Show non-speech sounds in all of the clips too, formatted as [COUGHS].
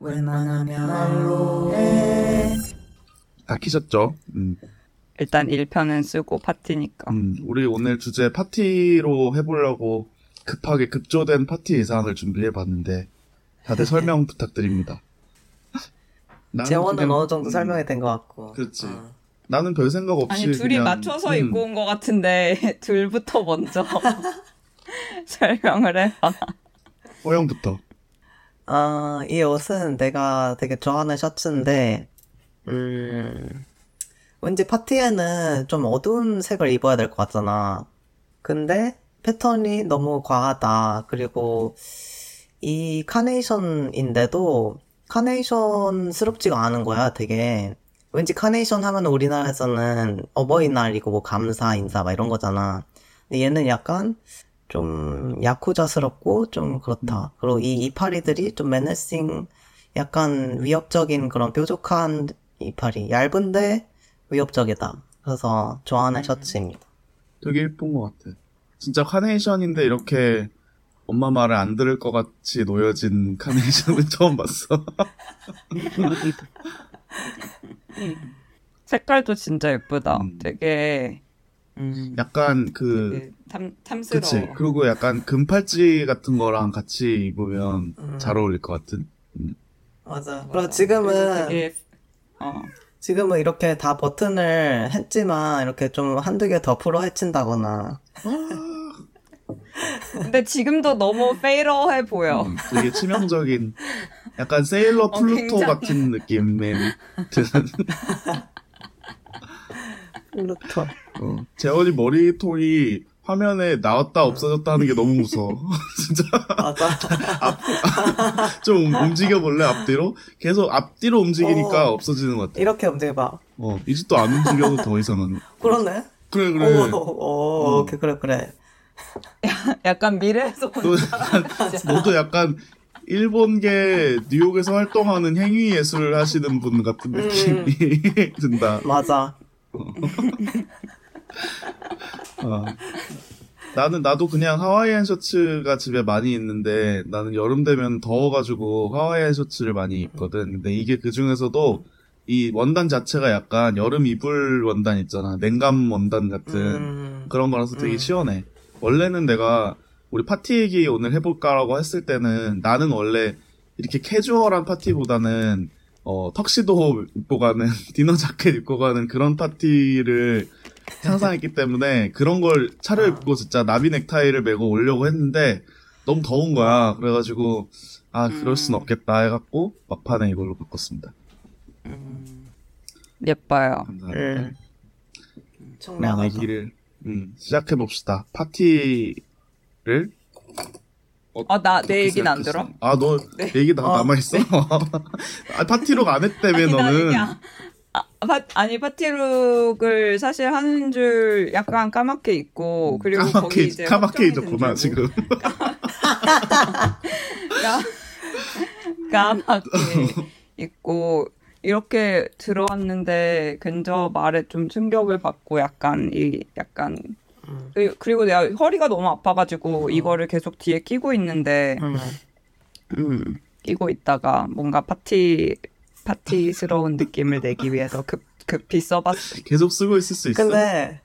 웬만하면 말로 해. 다 키셨죠? 음, 일단 1편은 쓰고 파티니까. 음, 우리 오늘 주제 파티로 해보려고 급하게 급조된 파티 예상을 준비해봤는데 다들 [LAUGHS] 설명 부탁드립니다. 재원은 그냥- 어느 정도 음, 설명이 된 것 같고. 그렇지. 어. 나는 별 생각 없이 아니 둘이 그냥, 맞춰서 음, 입고 온 것 같은데 [LAUGHS] 둘부터 먼저 [LAUGHS] 설명을 해봐. 허영부터. 아, 이 옷은 내가 되게 좋아하는 셔츠인데, 음, 왠지 파티에는 좀 어두운 색을 입어야 될 것 같잖아. 근데 패턴이 너무 과하다. 그리고 이 카네이션인데도 카네이션스럽지가 않은 거야, 되게. 왠지 카네이션 하면 우리나라에서는 어버이날이고 뭐 감사, 인사 막 이런 거잖아. 얘는 약간 좀 야쿠자스럽고 좀 그렇다. 그리고 이 이파리들이 좀 메네싱, 약간 위협적인 그런 뾰족한 이파리. 얇은데 위협적이다. 그래서 좋아하는 셔츠입니다. 되게 예쁜 것 같아. 진짜 카네이션인데 이렇게 엄마 말을 안 들을 것 같이 놓여진 카네이션은 [LAUGHS] 처음 봤어. 색깔도 진짜 예쁘다. 음. 되게 음, 약간 그 되게 탐, 탐스러워. 그치. 그리고 약간 금팔찌 같은 거랑 같이 입으면 음. 잘 어울릴 것 같은. 맞아. 맞아. 그리고 지금은, 되게 어, 지금은 이렇게 다 버튼을 했지만, 이렇게 좀 한두 개 더 풀어 헤친다거나. 근데 지금도 너무 페이러해 보여. 음, 되게 치명적인 약간 세일러 플루토 굉장히. 같은 느낌의 드는 [LAUGHS] 플루토. 어. 재원이 머리통이 화면에 나왔다 없어졌다 하는 게 너무 무서워. [LAUGHS] 진짜 맞아. [LAUGHS] 좀 움직여 볼래 앞뒤로? 계속 앞뒤로 움직이니까 어. 없어지는 것 같아. 이렇게 움직여봐. 어, 이제 또 안 움직여도 더 이상한. 그러네. 그래 그래. 오, 오, 음. 오케이, 그래, 그래. 약간 미래에서 온너 너도 약간 일본계 뉴욕에서 활동하는 행위 예술을 하시는 분 같은 느낌이 [LAUGHS] 든다. 맞아. 어. 나는 나도 그냥 하와이안 셔츠가 집에 많이 있는데 나는 여름 되면 더워가지고 하와이안 셔츠를 많이 입거든. 근데 이게 그 중에서도 이 원단 자체가 약간 여름 이불 원단 있잖아. 냉감 원단 같은 음, 그런 거라서 되게 음. 시원해. 원래는 내가 우리 파티 얘기 오늘 해볼까라고 했을 때는 나는 원래 이렇게 캐주얼한 파티보다는 어, 턱시도 입고 가는 [LAUGHS] 디너 자켓 입고 가는 그런 파티를 상상했기 때문에 그런 걸 차려 입고 진짜 나비 넥타이를 메고 오려고 했는데 너무 더운 거야. 그래가지고 아 그럴 순 음. 없겠다 해갖고 막판에 이걸로 바꿨습니다. 예뻐요. 감사합니다. 음. 청량하다. 얘기를 음, 시작해 봅시다. 파티를 아, 나 내 얘기는 안? 들어? 아, 너 네. 얘기 나, 어, 남아있어? [LAUGHS] 아, 파티로 안 했다며, 아니, 너는. 아, 파, 아니 파티룩을 사실 하는 줄 약간 까맣게 입고 그리고 거기 까맣게, 이제 까맣게 잊었구나, 줄 지금. 까- [LAUGHS] 까맣게 입고 이렇게 들어왔는데 근저 말에 좀 충격을 받고 약간 이 약간 음. 그리- 그리고 내가 허리가 너무 아파가지고 이거를 계속 뒤에 끼고 있는데 음. 음, 끼고 있다가 뭔가 파티 파티스러운 [LAUGHS] 느낌을 내기 위해서 급 급히 써봤어. 계속 쓰고 있을 수 있어. 근데,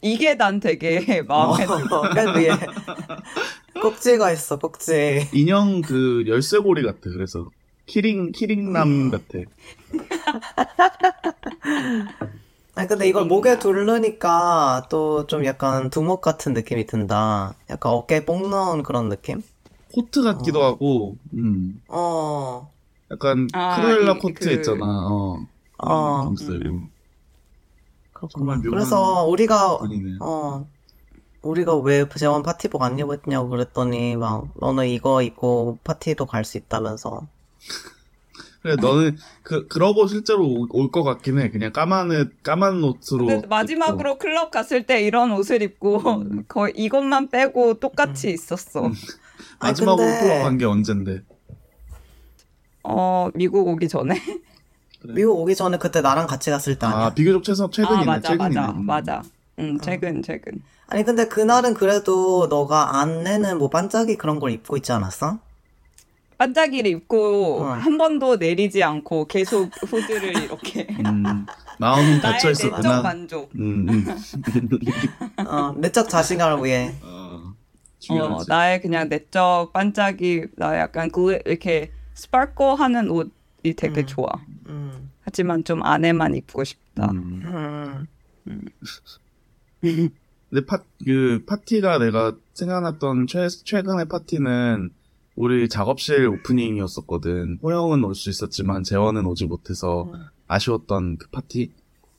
이게 난 되게 [LAUGHS] 마음에 들어. 어, 맨 위에 꼭지가 있어, 꼭지. 인형 그 열쇠고리 같아, 그래서. keyring, keyring남 같아. [LAUGHS] 아니, 근데 이걸 목에 두르니까 또 좀 약간 두목 같은 느낌이 든다. 약간 어깨에 뽕 넣은 그런 느낌? 코트 같기도 하고, 음. 어, 약간 아, 크루엘라 이- 코트 그- 있잖아, 어. 어. 감스들. 그렇구나. 정말 묘한 그래서 우리가, 분이네. 어, 우리가 왜 재원 파티복 안 입었냐고 그랬더니, 막, 너는 이거 입고 파티도 갈 수 있다면서. 그래, 너는, 그, 그러고 실제로 올 것 같긴 해. 그냥 까만, 옷- 까만 옷으로. 마지막으로 클럽 갔을 때 이런 옷을 입고 [LAUGHS] 거의 이것만 빼고 똑같이 있었어. 음. 마지막으로 근데- 클럽 간 게 언젠데. 어 미국 오기 전에. 미국 오기 전에 그때 나랑 같이 갔을 때 아니야? 아, 비교적 최소 최근이네, 아 맞아 최근이네. 맞아 음. 맞아. 응 최근 최근. 아니, 근데 그날은 그래도 너가 안내는 뭐 반짝이 그런 걸 입고 있지 않았어? 반짝이를 입고 어. 한 번도 내리지 않고 계속 후드를 이렇게 음, 마음이 나의 닫혀 내적 있었구나. 만족. 음, 음. 어, 내적 자신감을 위해. 어, 어. 나의 그냥 내적 반짝이, 나의 약간 그 이렇게 스파클하는 옷이 되게 음. 좋아. 음, 하지만 좀 안에만 입고 싶다. 음. 음, 근데 파, 그 파티가 내가 생각났던 최, 최근의 파티는 우리 작업실 오프닝이었었거든. 호영은 올 수 있었지만 재원은 오지 못해서 아쉬웠던 그 파티.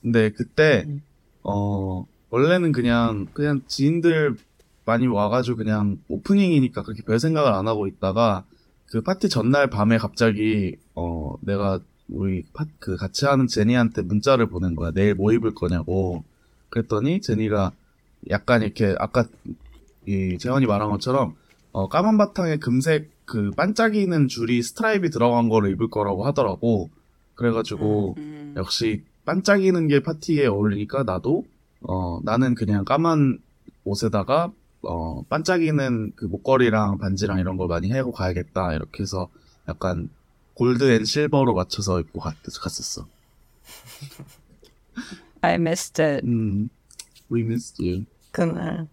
근데 그때 음. 어 원래는 그냥 그냥 지인들 많이 와가지고 그냥 오프닝이니까 그렇게 별 생각을 안 하고 있다가 그 파티 전날 밤에 갑자기 어 내가 우리 파, 그 같이 하는 제니한테 문자를 보낸 거야. 내일 뭐 입을 거냐고. 그랬더니 제니가 약간 이렇게 아까 이 재원이 말한 것처럼 어 까만 바탕에 금색 그 반짝이는 줄이 스트라이프 들어간 거를 입을 거라고 하더라고. 그래가지고 음. 역시 반짝이는 게 파티에 어울리니까 나도 어 나는 그냥 까만 옷에다가 어 반짝이는 그 목걸이랑 반지랑 이런 걸 많이 해고 가야겠다 이렇게 해서 약간 gold and silver로 맞춰서 입고 갔, 갔었어. [LAUGHS] I missed it. 음, we missed you. 그날,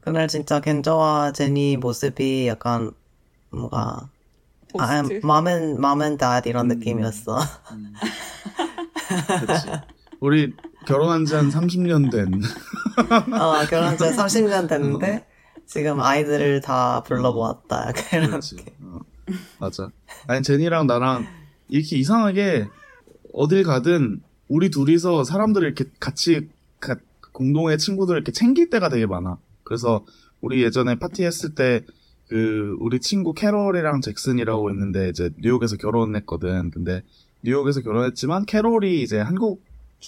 그날 진짜 겐저와 제니 모습이 약간, 뭔가, 아, 포스트. mom and, mom and dad 이런 느낌이었어. [LAUGHS] 그치. 우리 결혼한 지 한 30년 된. [LAUGHS] 어, 결혼한 지 30년 됐는데, 지금 아이들을 다 불러보았다. 약간 이런 그렇지. 느낌. 어, 맞아. 아니, 제니랑 나랑 이렇게 이상하게 어딜 가든 우리 둘이서 사람들을 이렇게 같이 가- 공동의 친구들을 이렇게 챙길 때가 되게 많아. 그래서 우리 예전에 파티했을 때 그 우리 친구 캐롤이랑 잭슨이라고 있는데 이제 뉴욕에서 결혼했거든. 근데 뉴욕에서 결혼했지만 캐롤이 이제 한국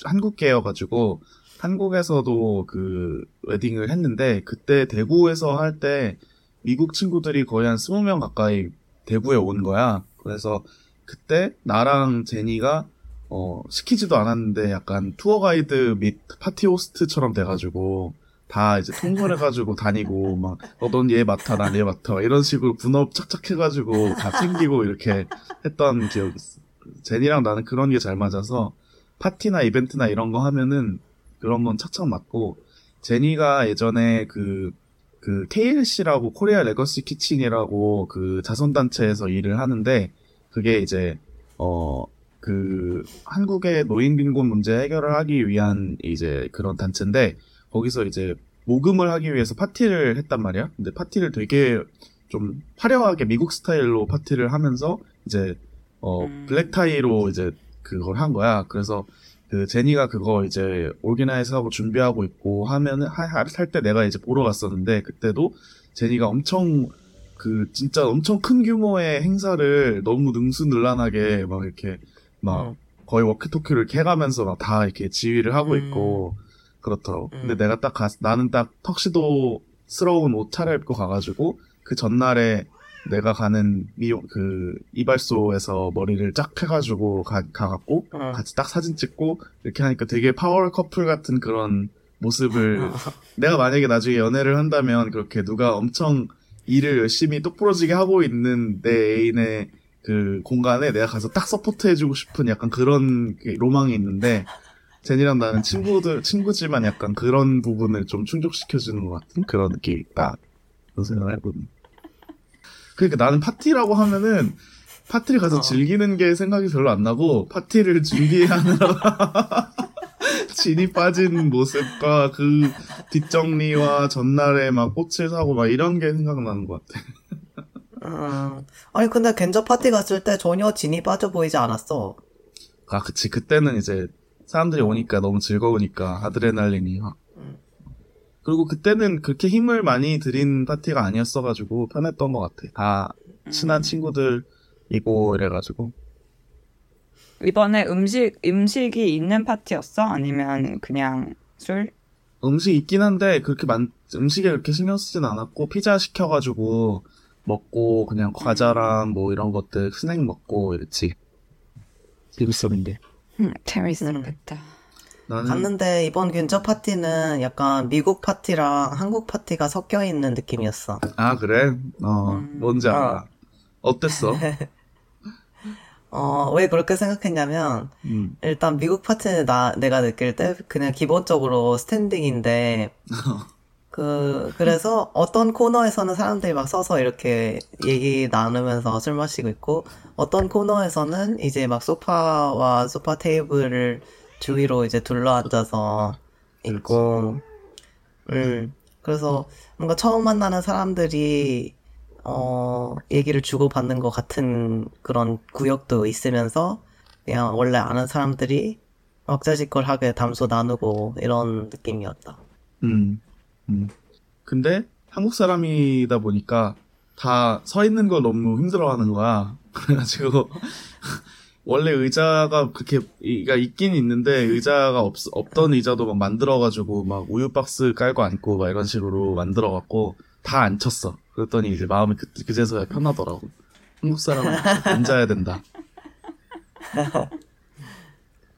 한국계여가지고 한국에서도 그 웨딩을 했는데 그때 대구에서 할 때 미국 친구들이 거의 한 20명 가까이 대구에 온 거야. 그래서 그때 나랑 제니가 어 시키지도 않았는데 약간 투어 가이드 및 파티 호스트처럼 돼가지고 다 이제 통솔해가지고 다니고 막 어 넌 얘 맡아 난 얘 맡아 이런 식으로 분업 착착 해가지고 다 챙기고 이렇게 했던 기억이 있어. 제니랑 나는 그런 게 잘 맞아서 파티나 이벤트나 이런 거 하면은 그런 건 착착 맞고 제니가 예전에 그그 KLC라고 Korea Legacy Kitchen이라고 그 자선단체에서 일을 하는데 그게 이제 어 그 한국의 노인 빈곤 문제 해결을 하기 위한 이제 그런 단체인데 거기서 이제 모금을 하기 위해서 파티를 했단 말이야. 근데 파티를 되게 좀 화려하게 미국 스타일로 파티를 하면서 이제 어 음. black tie로 이제 그걸 한 거야. 그래서 그 제니가 그거 이제 오르기나이즈하고 준비하고 있고 하면은 할때 내가 이제 보러 갔었는데 그때도 제니가 엄청 그 진짜 엄청 큰 규모의 행사를 너무 능수능란하게 막 이렇게 막 음. 거의 워키토키를 이렇게 해가면서 막 다 이렇게 지휘를 하고 음. 있고 그렇더라고. 근데 음. 내가 딱 가, 나는 딱 턱시도스러운 옷 차려입고 가가지고 그 전날에 내가 가는 미용 그 이발소에서 머리를 쫙 해가지고 가, 가갖고 어. 같이 딱 사진 찍고 이렇게 하니까 되게 파워 커플 같은 그런 모습을 어. 내가 만약에 나중에 연애를 한다면 그렇게 누가 엄청 일을 열심히 똑부러지게 하고 있는 내 애인의 그 공간에 내가 가서 딱 support 해주고 싶은 약간 그런 그 로망이 있는데 제니랑 나는 친구들 친구지만 약간 그런 부분을 좀 충족시켜주는 것 같은 그런 느낌이 있다 그런 생각을 해보는 그러니까 나는 파티라고 하면은 파티를 가서 어. 즐기는 게 생각이 별로 안 나고 파티를 준비하느라 [LAUGHS] 진이 빠진 모습과 그 뒷정리와 전날에 막 꽃을 사고 막 이런 게 생각나는 것 같아. 음. 아니, 근데 겐저 파티 갔을 때 전혀 진이 빠져 보이지 않았어. 아, 그치. 그때는 이제 사람들이 오니까 너무 즐거우니까 아드레날린이 확. 음. 그리고 그때는 그렇게 힘을 많이 들인 파티가 아니었어가지고 편했던 것 같아. 다 친한 친구들이고 이래가지고. 이번에 음식 음식이 있는 파티였어? 아니면 그냥 술? 음식 있긴 한데 그렇게 많 음식에 그렇게 신경 쓰진 않았고 피자 시켜가지고 먹고 그냥 과자랑 뭐 이런 것들 스낵 먹고 이랬지. 재밌었는데. 음, 재밌었겠다. 나는 갔는데 이번 겐저 파티는 약간 미국 파티랑 한국 파티가 섞여 있는 느낌이었어. 아 그래? 어 음. 뭔지 알아. 어땠어? [LAUGHS] 어, 왜 그렇게 생각했냐면, 음. 일단 미국 파티는 나, 내가 느낄 때 그냥 기본적으로 스탠딩인데, [LAUGHS] 그, 그래서 어떤 코너에서는 사람들이 막 서서 이렇게 얘기 나누면서 술 마시고 있고, 어떤 코너에서는 이제 막 소파와 소파 테이블을 주위로 이제 둘러 앉아서 있고, 음, 그래서 뭔가 처음 만나는 사람들이, 어, 얘기를 주고받는 것 같은 그런 구역도 있으면서, 그냥 원래 아는 사람들이 왁자지껄하게 담소 나누고 이런 느낌이었다. 음. 음. 근데 한국 사람이다 보니까 다 서 있는 거 너무 힘들어하는 거야. [LAUGHS] 그래가지고 [LAUGHS] 원래 의자가 그렇게 가 있긴 있는데 의자가 없 없던 의자도 막 만들어가지고 막 우유 박스 깔고 앉고 막 이런 식으로 만들어갖고 다 앉혔어. 그랬더니 이제 마음이 그, 그제서야 편하더라고. 한국 사람은 [LAUGHS] 앉아야 된다.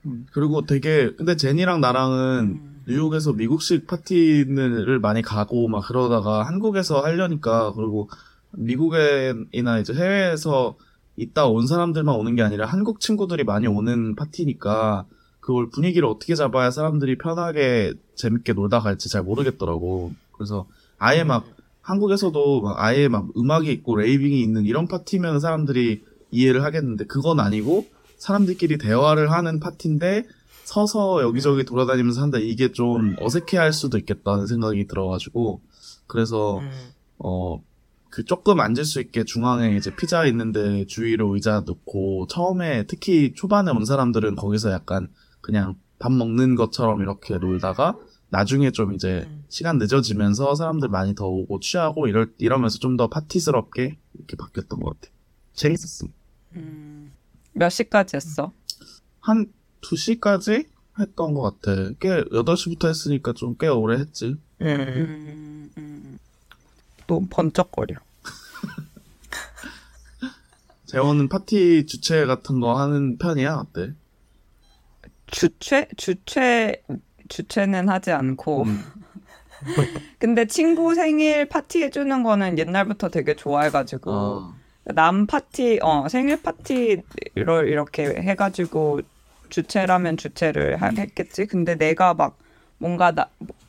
음, 그리고 되게 근데 제니랑 나랑은 뉴욕에서 미국식 파티를 많이 가고 막 그러다가 한국에서 하려니까 그리고 미국이나 이제 해외에서 있다 온 사람들만 오는 게 아니라 한국 친구들이 많이 오는 파티니까 그걸 분위기를 어떻게 잡아야 사람들이 편하게 재밌게 놀다 갈지 잘 모르겠더라고. 그래서 아예 막 한국에서도 막 아예 막 음악이 있고 레이빙이 있는 이런 파티면 사람들이 이해를 하겠는데 그건 아니고 사람들끼리 대화를 하는 파티인데 서서 여기저기 돌아다니면서 한다 이게 좀 어색해할 수도 있겠다는 생각이 들어가지고 그래서 음. 어그 조금 앉을 수 있게 중앙에 이제 피자 있는데 주위로 의자 놓고 처음에 특히 초반에 온 사람들은 거기서 약간 그냥 밥 먹는 것처럼 이렇게 놀다가 나중에 좀 이제 음. 시간 늦어지면서 사람들 많이 더 오고 취하고 이럴 이러면서 좀 더 파티스럽게 이렇게 바뀌었던 것 같아. 재밌었어. 몇 시까지 했어? 한 2시까지 했던 것 같아. 꽤 8시부터 했으니까 좀 꽤 오래 했지. 음. 음, 음. 또 번쩍거려. [LAUGHS] 재원은 파티 주최 같은 거 하는 편이야? 어때? 주최? 주최, 주최는 하지 않고. 음. [LAUGHS] 근데 친구 생일 파티 해주는 거는 옛날부터 되게 좋아해가지고. 어. 남 파티, 어, 생일 파티를 이렇게 해가지고 주최라면 주최를 하- 했겠지. 근데 내가 막 뭔가 나,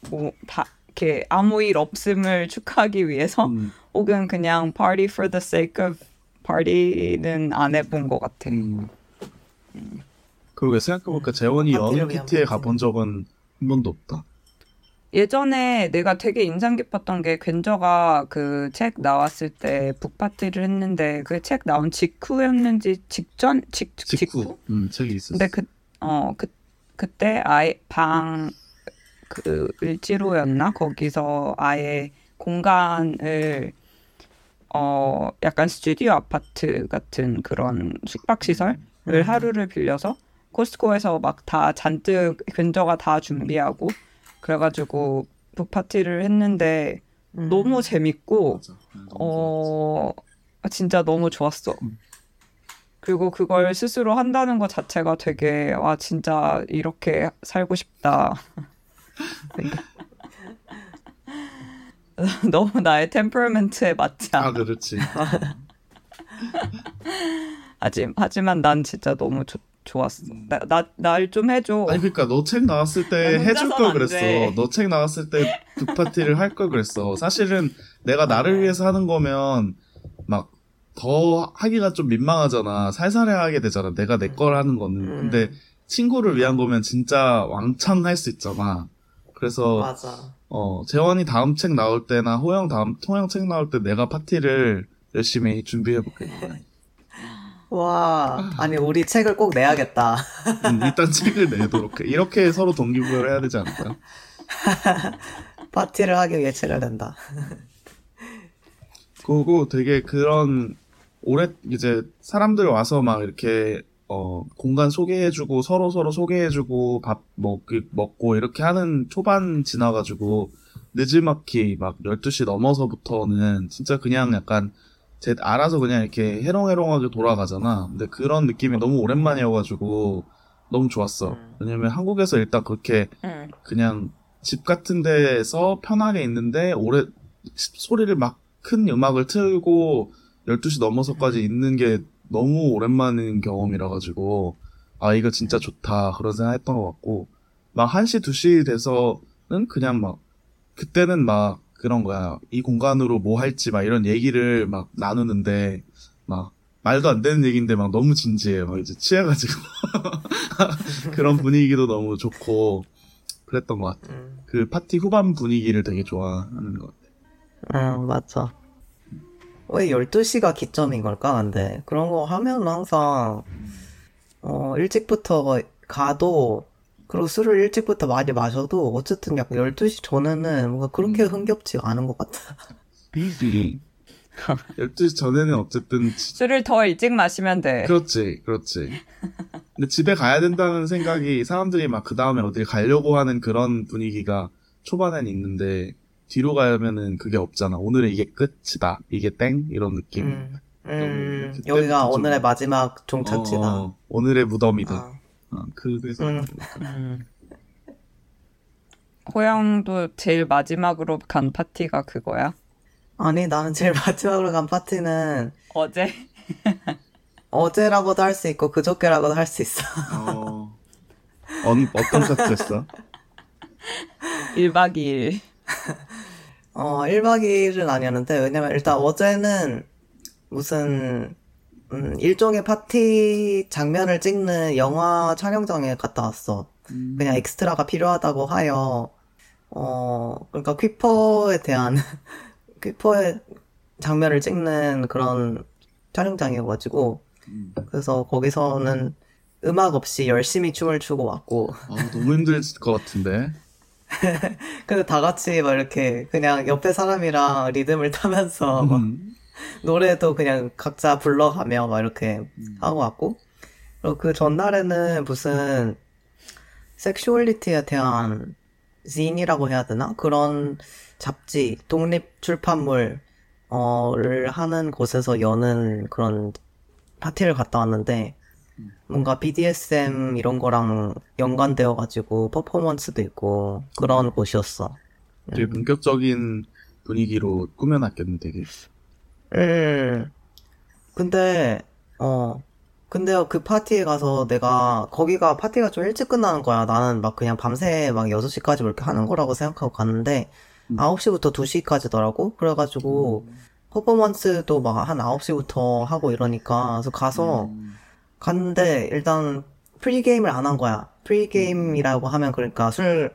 뭐, 다, 이렇게 아무 일 없음을 축하하기 위해서 음. 혹은 그냥 party for the sake of party는 안 해본 것 같아. 음. 그러게 생각해보니까 재원이 연인 위한 PT에. 가본 적은 한 번도 없다. 예전에 내가 되게 인상 깊었던 게 괜저가 그 책 나왔을 때 북파티를 했는데 그 책 나온 직후였는지 직전 직 직후? 음, 책이 있었어. 근데 그 어 그 그때 아예 방 그 을지로였나 거기서 아예 공간을 어 약간 스튜디오 아파트 같은 그런 숙박 시설을 하루를 빌려서 코스코에서 막 다 잔뜩 근저가 다 준비하고 그래가지고 북파티를 했는데 음. 너무 재밌고 맞아. 음, 어 진짜 너무 좋았어. 음. 그리고 그걸 스스로 한다는 것 자체가 되게 와 진짜 이렇게 살고 싶다. [LAUGHS] [LAUGHS] 너무 나의 템퍼먼트에 맞지 아, 않아. 그렇지. [LAUGHS] 하지, 하지만 난 진짜 너무 좋 좋았어. 나 날 좀 해줘. 아니 그러니까 너 책 나왔을 때난 해줄 걸안 그랬어. 돼. 너책 나왔을 때 북파티를 할 걸 그랬어. 사실은 내가 나를 위해서 하는 거면 막 더 하기가 좀 민망하잖아. 살살해 하게 되잖아. 내가 내 걸 하는 거는. 음. 근데 친구를 위한 거면 진짜 왕창 할 수 있잖아. 그래서 맞아. 어 재원이 다음 책 나올 때나 호영 다음 호영 책 나올 때 내가 파티를 열심히 준비해 볼게. 와, 아니, 우리 책을 꼭 내야겠다. 음, 일단 책을 내도록 해. 이렇게 서로 동기부여를 해야 되지 않을까? [LAUGHS] 파티를 하기 위해 책을 낸다. 그리고 되게 그런 오래 이제 사람들 와서 막 이렇게 어 공간 소개해주고 서로 서로 소개해주고 밥 먹, 먹고 이렇게 하는 초반 지나가지고 늦지막히 막 12시 넘어서부터는 진짜 그냥 약간 제 알아서 그냥 이렇게 해롱해롱하게 돌아가잖아. 근데 그런 느낌이 너무 오랜만이어가지고 너무 좋았어. 음. 왜냐면 한국에서 일단 그렇게 응. 그냥 집 같은 데서 편하게 있는데 오래 소리를 막 큰 음악을 틀고 12시 넘어서까지 있는 게 너무 오랜만인 경험이라 가지고 아 이거 진짜 좋다 그런 생각 했던 것 같고 막 1시 2시 돼서는 그냥 막 그때는 막 그런 거야. 이 공간으로 뭐 할지 막 이런 얘기를 막 나누는데 막 말도 안 되는 얘기인데 막 너무 진지해 막 이제 취해가지고. [LAUGHS] 그런 분위기도 너무 좋고 그랬던 것 같아 음, 그 파티 후반 분위기를 되게 좋아하는 것 같아 음, 맞아. 왜 12시가 기점인 걸까, 근데? 그런 거 하면 항상, 어, 일찍부터 가도, 그리고 술을 일찍부터 많이 마셔도, 어쨌든 약간 12시 전에는 뭔가 그렇게 흥겹지가 않은 것 같아. 12시 [LAUGHS] 전에는 어쨌든 지- 술을 더 일찍 마시면 돼. 그렇지 그렇지. 근데 집에 가야 된다는 생각이 사람들이 막 그 다음에 어딜 가려고 하는 그런 분위기가 초반엔 있는데 뒤로 가면은 그게 없잖아. 오늘의 이게 끝이다. 이게 땡? 이런 느낌. 음, 음, 여기가 좀- 오늘의 마지막 종착지다. 어, 오늘의 무덤이다. 아, 어, 그래서 음, 음. 호영도 제일 마지막으로 간 파티가 그거야? 아니, 나는 제일 [LAUGHS] 마지막으로 간 파티는 어제? 어제라고도 할 수 있고, 그저께라고도 할 수 있어. 어, 언, 어떤 파트였어? 1박 2일. 어, 1박 2일은 아니었는데, 왜냐면 일단 어제는 무슨, 음, 일종의 파티 장면을 찍는 영화 촬영장에 갔다 왔어. 그냥 엑스트라가 필요하다고 하여, 어, 그러니까 퀴퍼에 대한, [LAUGHS] 퀴퍼의 장면을 찍는 그런 촬영장이어가지고, 그래서 거기서는 음악 없이 열심히 춤을 추고 왔고, 아, 너무 힘들었을 것 같은데. [LAUGHS] 근데 다 같이 막 이렇게 그냥 옆에 사람이랑 리듬을 타면서 막 음. 노래도 그냥 각자 불러가며 막 이렇게 하고 왔고 그리고 그 전날에는 무슨 섹슈얼리티에 대한 zin이라고 해야 되나? 그런 잡지, 독립 출판물, 어를 하는 곳에서 여는 그런 파티를 갔다 왔는데 뭔가 BDSM 이런 거랑 연관되어 가지고 퍼포먼스도 있고 그런 곳이었어. 되게 본격적인 분위기로 꾸며놨겠네 되게 음. 근데, 어, 근데요, 그 파티에 가서 내가, 거기가 파티가 좀 일찍 끝나는 거야. 나는 막 그냥 밤새 막 6시까지 이렇게 하는 거라고 생각하고 갔는데, 9시부터 2시까지더라고? 그래 가지고, 퍼포먼스도 막 한 9시부터 하고 이러니까, 그래서 가서, 갔는데, 일단, pregame을 안 한 거야. pregame이라고 하면 그러니까 술,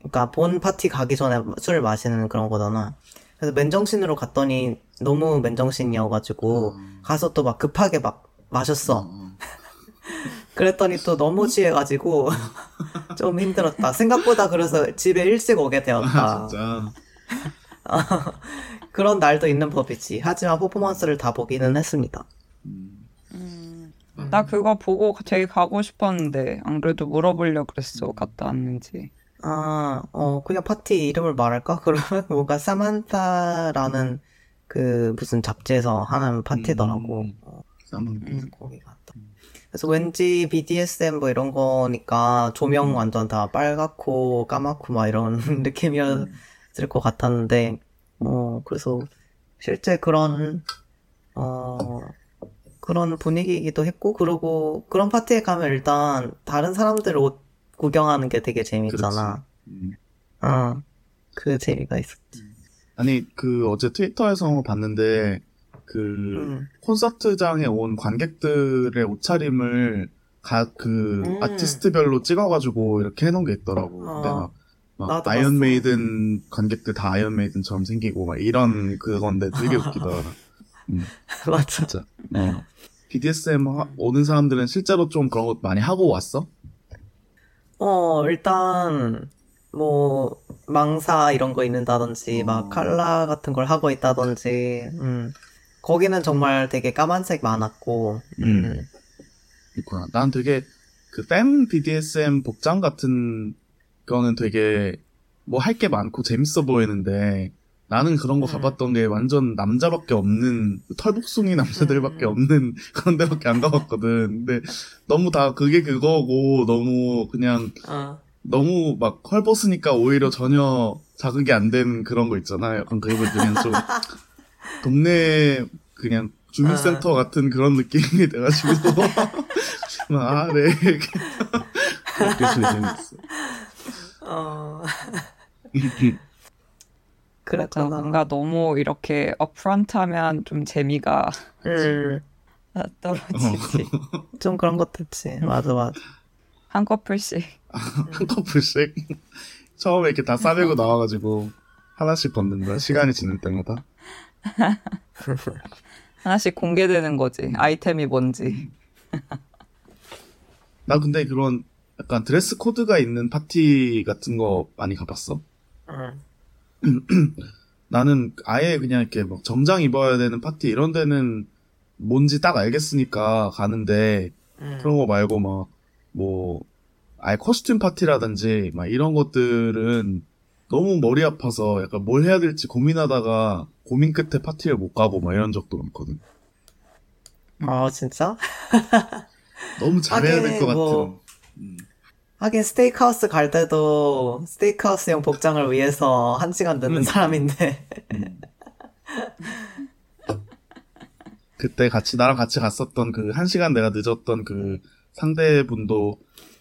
그러니까 본 파티 가기 전에 술 마시는 그런 거잖아. 그래서 맨정신으로 갔더니 너무 맨정신이어가지고 가서 또 막 급하게 막 마셨어. [LAUGHS] 그랬더니 또 너무 취해가지고 [LAUGHS] 좀 힘들었다. 생각보다 그래서 집에 일찍 오게 되었다. 아 진짜 그런 날도 있는 법이지. 하지만 퍼포먼스를 다 보기는 했습니다. 나 그거 보고 되게 가고 싶었는데 안 그래도 물어보려고 그랬어. 갔다 왔는지. 아, 어, 그냥 파티 이름을 말할까? [LAUGHS] 그러면 뭔가 사만타라는 그 무슨 잡지에서 하는 파티더라고. 음. 어, 쌈은 그래서 거기 갔다. 그래서 왠지 BDSM 뭐 이런 거니까 조명 완전 다 빨갛고 까맣고 막 이런 [LAUGHS] 느낌이었을 것 같았는데, 어, 그래서 실제 그런, 어, 그런 분위기이기도 했고, 그리고 그런 파티에 가면 일단 다른 사람들 옷 구경하는 게 되게 재밌잖아. 음. 어, 그 재미가 있었지. 아니 그 어제 트위터에서 봤는데 그 음. 콘서트장에 온 관객들의 옷차림을 각그 음. 아티스트별로 찍어가지고 이렇게 해놓은 게 있더라고. 어. 막, 아이언 메이든 관객들 다 아이언 메이든처럼 생기고 막 이런 그건데 되게 웃기더라. [LAUGHS] 음, 맞아. 진짜. 어. BDSM 하- 오는 사람들은 실제로 좀 그런 거 많이 하고 왔어? 어, 일단, 뭐, 망사 이런 거 있는다든지, 어. 막 칼라 같은 걸 하고 있다든지, 음. 거기는 정말 되게 까만색 많았고, 음. 있구나. 난 되게 그뺨 BDSM 복장 같은 거는 되게 뭐 할 게 많고 재밌어 보이는데 나는 그런 거 음. 가봤던 게 완전 남자밖에 없는 털복숭이 남자들밖에 음. 없는 [LAUGHS] 그런 데밖에 안 가봤거든. 근데 너무 다 그게 그거고 너무 그냥 어, 너무 막 헐벗으니까 오히려 전혀 자극이 안 되는 그런 거 있잖아요. 약간 그리고 그냥 좀 [LAUGHS] 동네 그냥 주민센터 같은 그런 느낌이 돼가지고 [LAUGHS] 아, 네. 이렇게 되게 재밌어. 어. 그랬구나. 뭔가 너무 이렇게 업프런트하면 좀 재미가 음, [LAUGHS] 떨어지지. [LAUGHS] 좀 그런 것도 있지. 맞아, 맞아. 한 커플씩. [LAUGHS] 한 커플씩 처음에 이렇게 다 싸매고 나와가지고 하나씩 건넨다. 시간이 지날 때마다. 하나씩 공개되는 거지. 아이템이 뭔지. 나 근데 그런 약간 드레스 코드가 있는 파티 같은 거 많이 가봤어. 음. [CLEARS THROAT] 나는 아예 그냥 이렇게 막 정장 입어야 되는 파티 이런 데는 뭔지 딱 알겠으니까 가는데 음. 그런 거 말고 막 뭐 아예 코스튬 파티라든지 막 이런 것들은 너무 머리 아파서 약간 뭘 해야 될지 고민하다가 고민 끝에 파티를 못 가고 막 이런 적도 많거든. 아, 진짜? 너무 잘해야 될것 하긴 뭐- 같은. 하긴 스테이크하우스 갈 때도 스테이크하우스용 복장을 위해서 한 시간 늦는 음. 사람인데. [LAUGHS] 그때 같이 나랑 같이 갔었던 그 한 시간 내가 늦었던 그 상대분도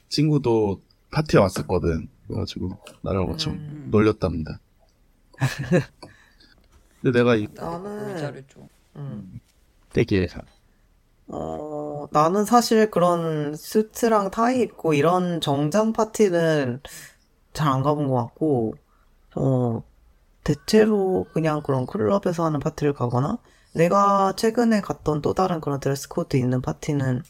친구도 파티에 왔었거든. 그래가지고 나를 좀 음. 놀렸답니다. 근데 내가 이 나는, 잘해줘. 음. 어, 나는 사실 그런 수트랑 타이 입고 이런 정장 파티는 잘 안 가본 것 같고, 어, 대체로 그냥 그런 클럽에서 하는 파티를 가거나, 내가 최근에 갔던 또 다른 그런 드레스 코드 있는 파티는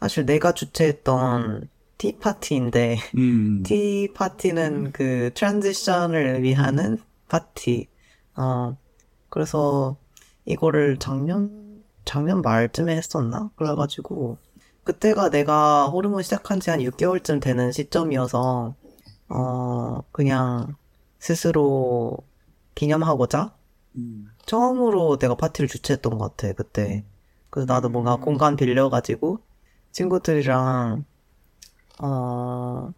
사실 내가 주최했던 tea party인데, 음, tea party는 그 transition을 위하는 파티. 어, 그래서 이거를 작년, 작년 말쯤에 했었나? 그래가지고, 그때가 내가 호르몬 시작한 지 한 6개월쯤 되는 시점이어서, 어, 그냥 스스로 기념하고자 음, 처음으로 내가 파티를 주최했던 것 같아, 그때. 그래서 나도 뭔가 공간 빌려가지고, 친구들이랑, 어,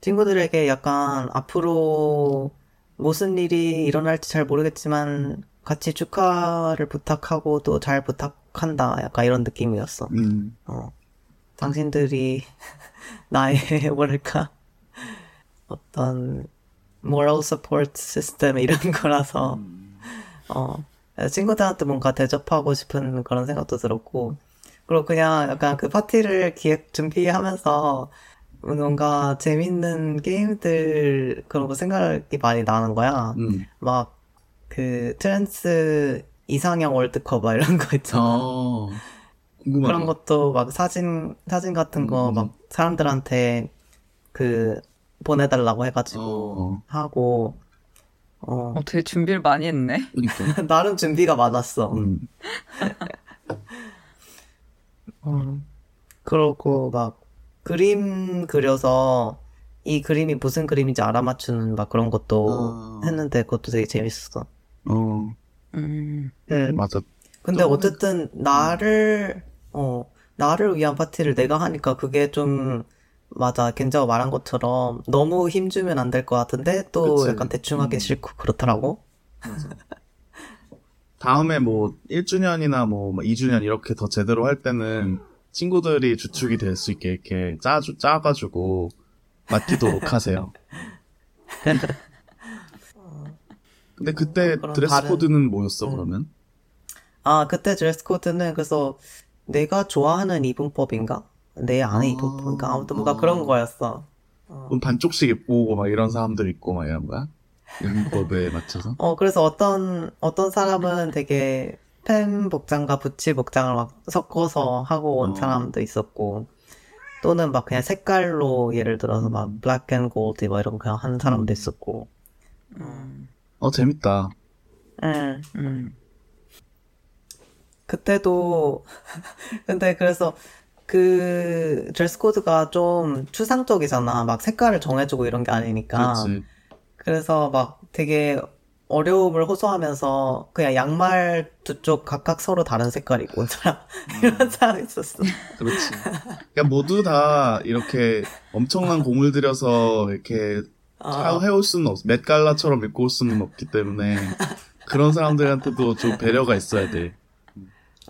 친구들에게 약간 앞으로 무슨 일이 일어날지 잘 모르겠지만, 같이 축하를 부탁하고 또 잘 부탁한다. 약간 이런 느낌이었어. 음, 어. 당신들이 [LAUGHS] 나의 [LAUGHS] 뭐랄까 어떤 moral support system 이런 [LAUGHS] 거라서 어 친구들한테 뭔가 대접하고 싶은 그런 생각도 들었고 그리고 그냥 약간 그 파티를 기획 준비하면서 뭔가 재밌는 게임들 그런 거 생각이 많이 나는 거야. 음. 막 그 trans 이상형 월드컵 막 이런 거 있잖아. 어, 궁금하다. 그런 것도 막 사진 사진 같은 거 음. 막 사람들한테 그 보내달라고 해가지고 어, 하고 어 어, 되게 준비를 많이 했네. 그러니까. [LAUGHS] 나름 준비가 많았어. 음, 음. [LAUGHS] 그러고 막 그림 그려서 이 그림이 무슨 그림인지 알아맞추는 막 그런 것도 아. 했는데 그것도 되게 재밌었어. 어, 음. 맞아. 근데 어쨌든 나를 어 나를 위한 파티를 내가 하니까 그게 좀 맞아 겐자가 말한 것처럼 너무 힘주면 안 될 것 같은데 또 그치. 약간 대충 하기 음. 싫고 그렇더라고. 다음에 뭐 1주년이나 뭐 2주년 이렇게 더 제대로 할 때는 친구들이 주축이 될 수 있게 이렇게 짜주, 짜가지고 맡기도록 하세요. [LAUGHS] 근데 그때 그럼 드레스 다른- 코드는 뭐였어, 음. 그러면? 아 그때 드레스 코드는 그래서 내가 좋아하는 이분법인가 내 안에 아. 이분법인가 아무튼 뭔가 그런 거였어. 그럼 반쪽씩 입고 오고 막 이런 사람들 있고 막 이런 거야? 율법에 [LAUGHS] 맞춰서? 어 그래서 어떤 어떤 사람은 되게 femme 복장과 butch 복장을 막 섞어서 하고 온 어. 사람도 있었고 또는 막 그냥 색깔로 예를 들어서 막 black and gold 뭐 이런 거 그냥 하는 사람도 있었고 음. 어, 재밌다. 응 음. 그때도 [LAUGHS] 근데 그래서 그 드레스 코드가 좀 추상적이잖아 막 색깔을 정해주고 이런 게 아니니까 그렇지. 그래서 막 되게 어려움을 호소하면서 그냥 양말 두 쪽 각각 서로 다른 색깔 입고 온 사람 [LAUGHS] 이런 사람 있었어. 그렇지. 그러니까 모두 다 이렇게 엄청난 공을 들여서 이렇게 아, 해올 수는 없어. 맷갈라처럼 입고 올 수는 없기 때문에 그런 사람들한테도 좀 배려가 있어야 돼.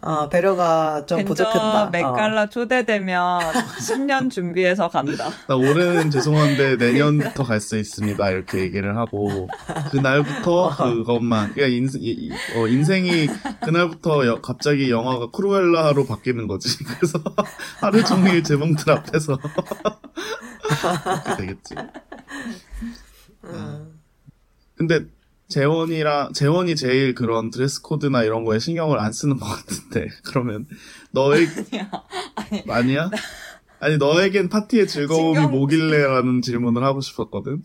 어, 배려가 좀 부족했다. 어. 맥갈라 초대되면 10년 준비해서 간다. 나 올해는 죄송한데 내년부터 [LAUGHS] 갈 수 있습니다. 이렇게 얘기를 하고 그날부터 그것만 그러니까 인생, 이- 이- 어, 인생이 그날부터 여- 갑자기 영화가 크루엘라로 바뀌는 거지. [LAUGHS] 그래서 하루 종일 제목들 앞에서 [LAUGHS] 그렇게 되겠지. 음. 근데 재원이랑 재원이 제일 그런 드레스 코드나 이런 거에 신경을 안 쓰는 것 같은데 [LAUGHS] 그러면 너의 아니, 아니야? 아니 너에겐 파티의 즐거움이 신경- 뭐길래라는 질문을 하고 싶었거든.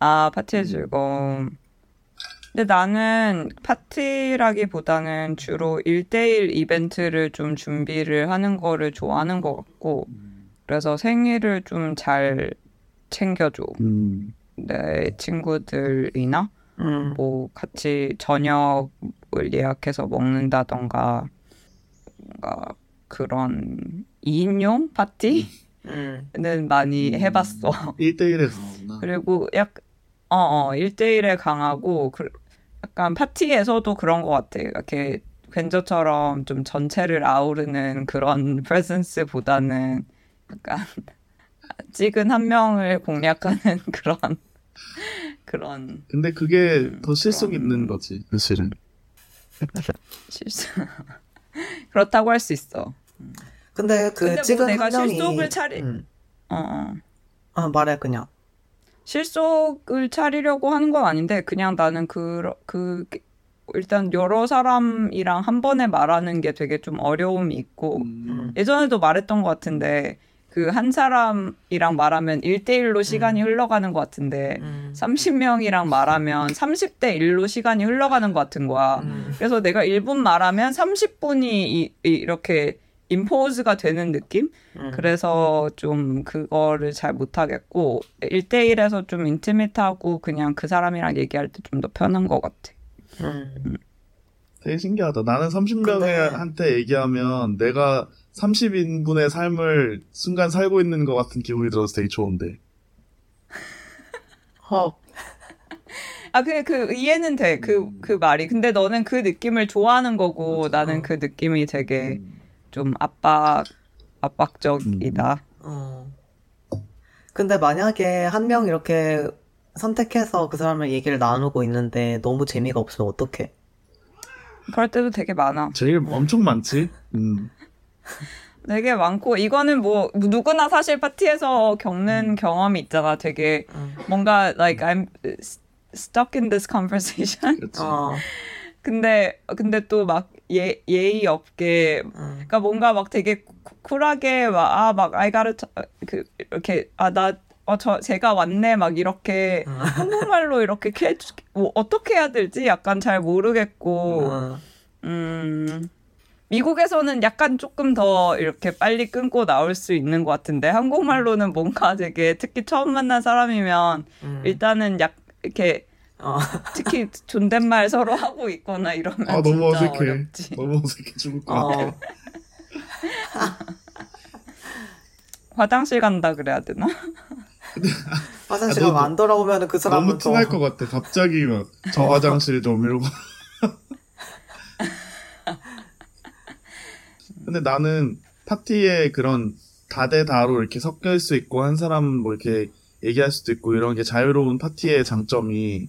아, 파티의 즐거움. 근데 나는 파티라기보다는 주로 1대1 이벤트를 좀 준비를 하는 거를 좋아하는 것 같고, 그래서 생일을 좀 잘 챙겨줘. 음. 내 친구들이나, 음. 뭐, 같이 저녁을 예약해서 먹는다던가, 뭔가 그런 2인용 파티는 음. 많이 해봤어. 1대1에 가구나. [LAUGHS] 그리고 약, 어, 어, 1대1에 강하고, 그, 약간 파티에서도 그런 것 같아. 이렇게 괜저처럼 좀 전체를 아우르는 그런 [LAUGHS] 프레센스보다는 약간 찍은 한 명을 공략하는 [LAUGHS] 그런, 그런 근데 그게 더 실속 있는 거지. 사실은. 실수. [LAUGHS] 그렇다고 할 수 있어. 근데 그 근데 뭐 찍은 내가 한 명이 실속을 차리- 음. 어, 어. 아, 말해 그냥. 실속을 차리려고 하는 건 아닌데 그냥 나는 그, 그 일단 여러 사람이랑 한 번에 말하는 게 되게 좀 어려움이 있고 음. 예전에도 말했던 것 같은데 그 한 사람이랑 말하면 1대1로 시간이 흘러가는 것 같은데 음. 30명이랑 말하면 30대 1로 시간이 흘러가는 것 같은 거야. 음. 그래서 내가 1분 말하면 30분이 이, 이렇게 임포즈가 되는 느낌? 음. 그래서 좀 그거를 잘 못하겠고 1대1에서 좀 인티밋하고 그냥 그 사람이랑 얘기할 때 좀 더 편한 것 같아. 음. 되게 신기하다. 나는 30명한테 얘기하면 내가 30인분의 삶을 순간 살고 있는 것 같은 기분이 들어서 되게 좋은데. [LAUGHS] 어. 아, 그, 그, 이해는 돼. 그, 그 말이. 근데 너는 그 느낌을 좋아하는 거고 맞아. 나는 그 느낌이 되게 좀 압박, 압박적이다. 어. 근데 만약에 한 명 이렇게 선택해서 그 사람을 얘기를 나누고 있는데 너무 재미가 없으면 어떡해? 그럴 때도 되게 많아. 제일 엄청 많지? 음. 되게 많고, 이거는 뭐, 누구나 사실 파티에서 겪는 경험이 있잖아. 되게 음. 뭔가, like, I'm stuck in this conversation. 어. 근데, 근데 또 막, 예, 예의 없게, 음. 그러니까 뭔가 막 되게 쿠- 쿨하게, 막, 아, 막, I gotta, t- 그, 이렇게, 아, 나, 어, 저, 제가 왔네, 막, 이렇게, 음. 한국말로 이렇게, 캐, 뭐, 어떻게 해야 될지 약간 잘 모르겠고, 어. 음, 미국에서는 약간 조금 더 이렇게 빨리 끊고 나올 수 있는 것 같은데, 한국말로는 뭔가 되게, 특히 처음 만난 사람이면, 음. 일단은 약, 이렇게, 어. 특히 존댓말 서로 하고 있거나 이러면 아, 너무 어색해. 어렵지. 너무 어색해 죽을 것 같아. 어. [LAUGHS] 화장실 간다 그래야 되나? [LAUGHS] 화장실 아, 너- 가면 안 돌아오면 그 사람은 너무 티날 것 같아. 갑자기 막 저 화장실 좀 이러고. [LAUGHS] 근데 나는 파티에 그런 다대다로 이렇게 섞여 수 있고 한 사람 뭐 이렇게 얘기할 수도 있고 이런 게 자유로운 파티의 장점이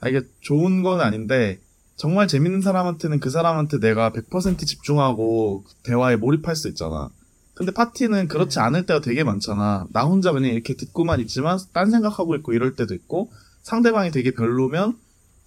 아 이게 좋은 건 아닌데 정말 재밌는 사람한테는 그 사람한테 내가 100% 집중하고 대화에 몰입할 수 있잖아. 근데 파티는 그렇지 않을 때가 되게 많잖아. 나 혼자 그냥 이렇게 듣고만 있지만 딴 생각하고 있고 이럴 때도 있고 상대방이 되게 별로면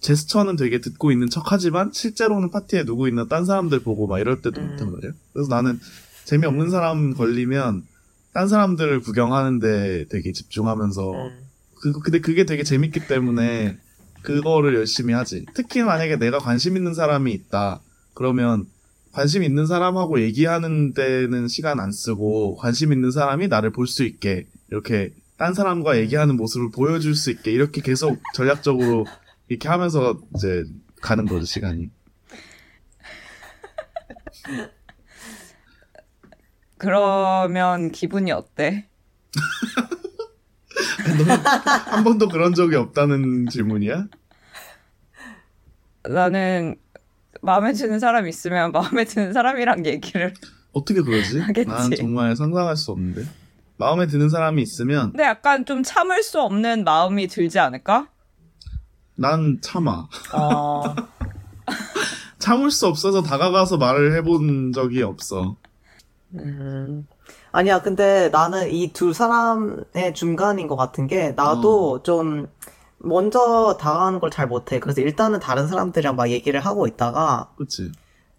제스처는 되게 듣고 있는 척하지만 실제로는 파티에 누구 있나 딴 사람들 보고 막 이럴 때도 음. 있단 말이야. 그래서 나는 재미없는 사람 걸리면 딴 사람들을 구경하는데 되게 집중하면서 음. 그 근데 그게 되게 재밌기 때문에 그거를 열심히 하지. 특히 만약에 내가 관심 있는 사람이 있다. 그러면 관심 있는 사람하고 얘기하는 데는 시간 안 쓰고 관심 있는 사람이 나를 볼 수 있게 이렇게 딴 사람과 얘기하는 모습을 보여줄 수 있게 이렇게 계속 전략적으로 이렇게 하면서 이제 가는 거죠 시간이. 그러면 기분이 어때? 한 번도 그런 적이 없다는 질문이야? 나는 마음에 드는 사람 있으면 [LAUGHS] 마음에 드는 사람이랑 얘기를. 어떻게 그러지? 하겠지. 난 정말 상상할 수 없는데. 마음에 드는 사람이 있으면 근데 약간 좀 참을 수 없는 마음이 들지 않을까? 난 참아. 어, [LAUGHS] 참을 수 없어서 다가가서 말을 해본 적이 없어. 음. 아니야, 근데 나는 이 두 사람의 중간인 것 같은 게, 나도 좀, 먼저 다가가는 걸 잘 못해. 그래서 일단은 다른 사람들이랑 막 얘기를 하고 있다가, 그치?